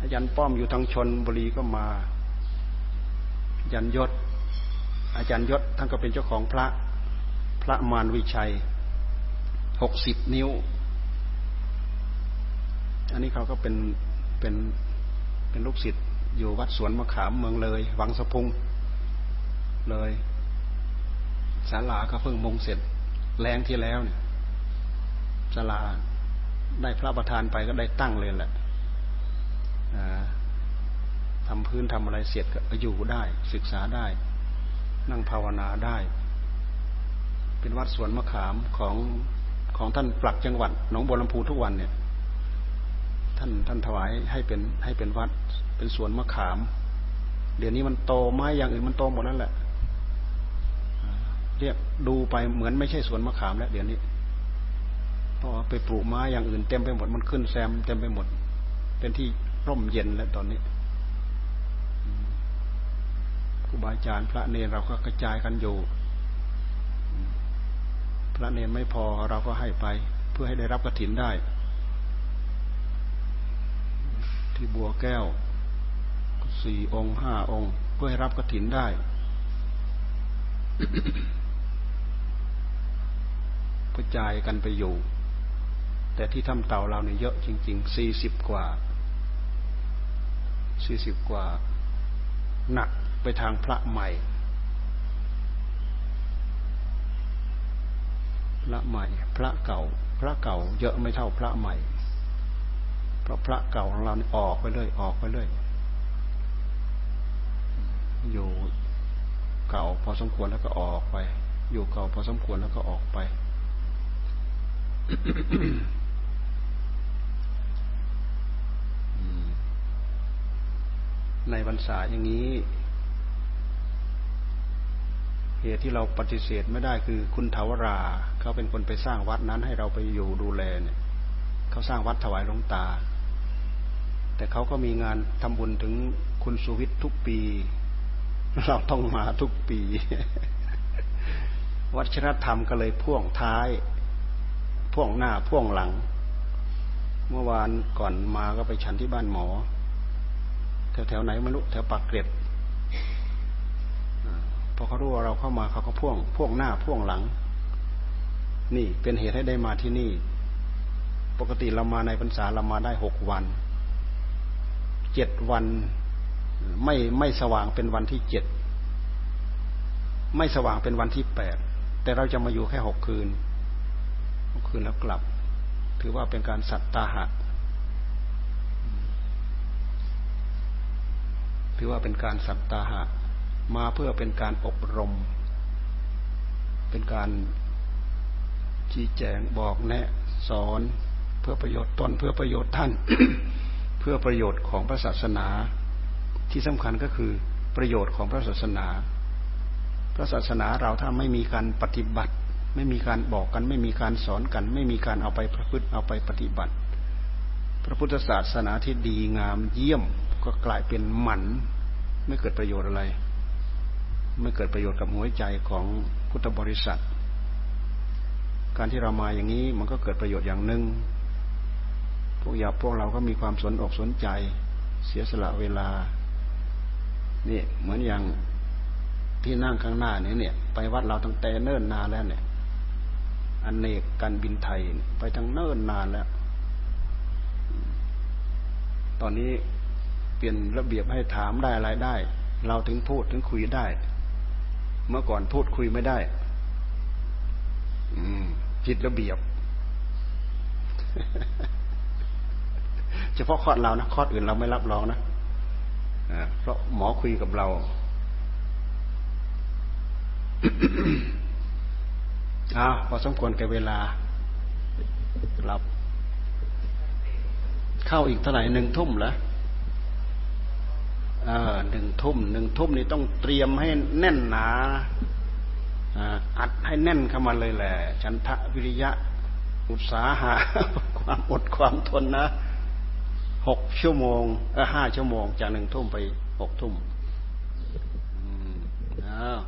อาจารย์ป้อมอยู่ทางชนบุรีก็มายันยศ อาจารย์ยศท่านก็เป็นเจ้าของพระพระมารวิชัยหกสิบนิ้ว อันนี้เขาก็เป็นเป็นเป็นลูกศิษย์อยู่วัดสวนมะขามเมืองเลยวังสะพุงเลยศาลาก็เพิ่งมงเสร็จ แรงที่แล้วเนี่ยศาลาได้พระประธานไปก็ได้ตั้งเลยแหละทำพื้นทำอะไรเสร็จก็อยู่ได้ ศึกษาได้ นั่งภาวนาได้ เป็นวัดสวนมะขามของของท่านปลักจังหวัดหนองบัวลำพูทุกวันเนี่ย ท่านท่านถวายให้เป็นให้เป็นวัด เป็นสวนมะขาม เดี๋ยวนี้มันโตไม้อย่างอื่นมันโตหมดนั่นแหละ เรียกดูไปเหมือนไม่ใช่สวนมะขามแล้วเดี๋ยวนี้เพราะไปปลูกไม้อย่างอื่นเต็มไปหมดมันขึ้นแซมเต็มไปหมด เป็นที่ร่มเย็นแล้วตอนนี้ครูบาอาจารย์พระเนรเราก็กระจายกันอยู่ พระเนรไม่พอเราก็ให้ไป เพื่อให้ได้รับกระถินได้ ที่บัวแก้วสี่องค์ห้าองค์ เพื่อให้รับกระถินได้ กระจายกันไปอยู่ แต่ที่ทำเต่าเราเนี่ยเยอะจริงๆสี่สิบกว่าสี่สิบกว่า หนักไปทางพระใหม่พระใหม่ พระเก่า พระเก่า เยอะไม่เท่าพระใหม่ เพราะพระเก่าของเราเนี่ยออกไปเรื่อยออกไปเรื่อยอยู่เก่าพอสมควรแล้วก็ออกไป อยู่เก่าพอสมควรแล้วก็ออกไป ในบรรษาอย่างนี้ เหตุที่เราปฏิเสธไม่ได้คือคุณทวรา เขาเป็นคนไปสร้างวัดนั้นให้เราไปอยู่ดูแลเนี่ย เขาสร้างวัดถวายหลวงตา แต่เขาก็มีงานทำบุญถึงคุณสุวิทย์ทุกปี เราต้องมาทุกปี วัฒนธรรมก็เลยพ่วงท้าย พ่วงหน้าพ่วงหลัง เมื่อวานก่อนมาก็ไปฉันที่บ้านหมอ แถวแถวไหนไม่รู้แถวปากเกร็ดพอเขารู้ว่าเราเข้ามาเขาก็พ่วงพ่วงหน้าพ่วงหลัง นี่เป็นเหตุให้ได้มาที่นี่ ปกติเรามาในพรรษาเรามาได้หกวันเจ็ดวันไม่ไม่สว่างเป็นวันที่เจ็ดไม่สว่างเป็นวันที่แปดแต่เราจะมาอยู่แค่หกคืน คืนแล้วกลับ ถือว่าเป็นการสัตตาหะ ถือว่าเป็นการสัตตาหะ มาเพื่อเป็นการอบรม เป็นการชี้แจงบอกแนะสอนเพื่อประโยชน์ตนเพื่อประโยชน์ท่าน เพื่อประโยชน์ของพระศาสนา ที่สำคัญก็คือประโยชน์ของพระศาสนา พระศาสนาเราถ้าไม่มีการปฏิบัติ ไม่มีการบอกกัน ไม่มีการสอนกัน ไม่มีการเอาไปประพฤติเอาไปปฏิบัติ พระพุทธศาสนาที่ดีงามเยี่ยมก็กลายเป็นหมันไม่เกิดประโยชน์อะไร ไม่เกิดประโยชน์กับหัวใจของพุทธบริษัท การที่เรามาอย่างนี้มันก็เกิดประโยชน์อย่างหนึ่งพวกยาพวกเราก็มีความสนอกสนใจ เสียสละเวลานี่เหมือนอย่างที่นั่งข้างหน้านี้เนี่ย ไปวัดเราตั้งแต่เนิ่นนานแล้วเนี่ย อนเนกการบินไทย ไปทั้งเนิ่นนานแล้ว ตอนนี้เปลี่ยนระเบียบให้ถามได้อะไรได้ เราถึงพูดถึงคุยได้ เมื่อก่อนพูดคุยไม่ได้ อืมผิดระเบียบ เฉพาะคอดเรานะคอดอื่นเราไม่รับรองนะเพราะหมอคุยกับเรา อ้าวพอสมควรแก่เวลารับ เข้าอีกเท่าไหร่หนึ่งทุ่มแล้วหนึ่งทุ่มหนึ่งทุ่มนี่ต้องเตรียมให้แน่นหนาอัดให้แน่นเข้ามาเลยแหละฉันทะวิริยะ อุตสาหะความอดความทนนะหกชั่วโมงเออห้าชั่วโมง จากหนึ่งทุ่มไปหกทุ่มอ้าว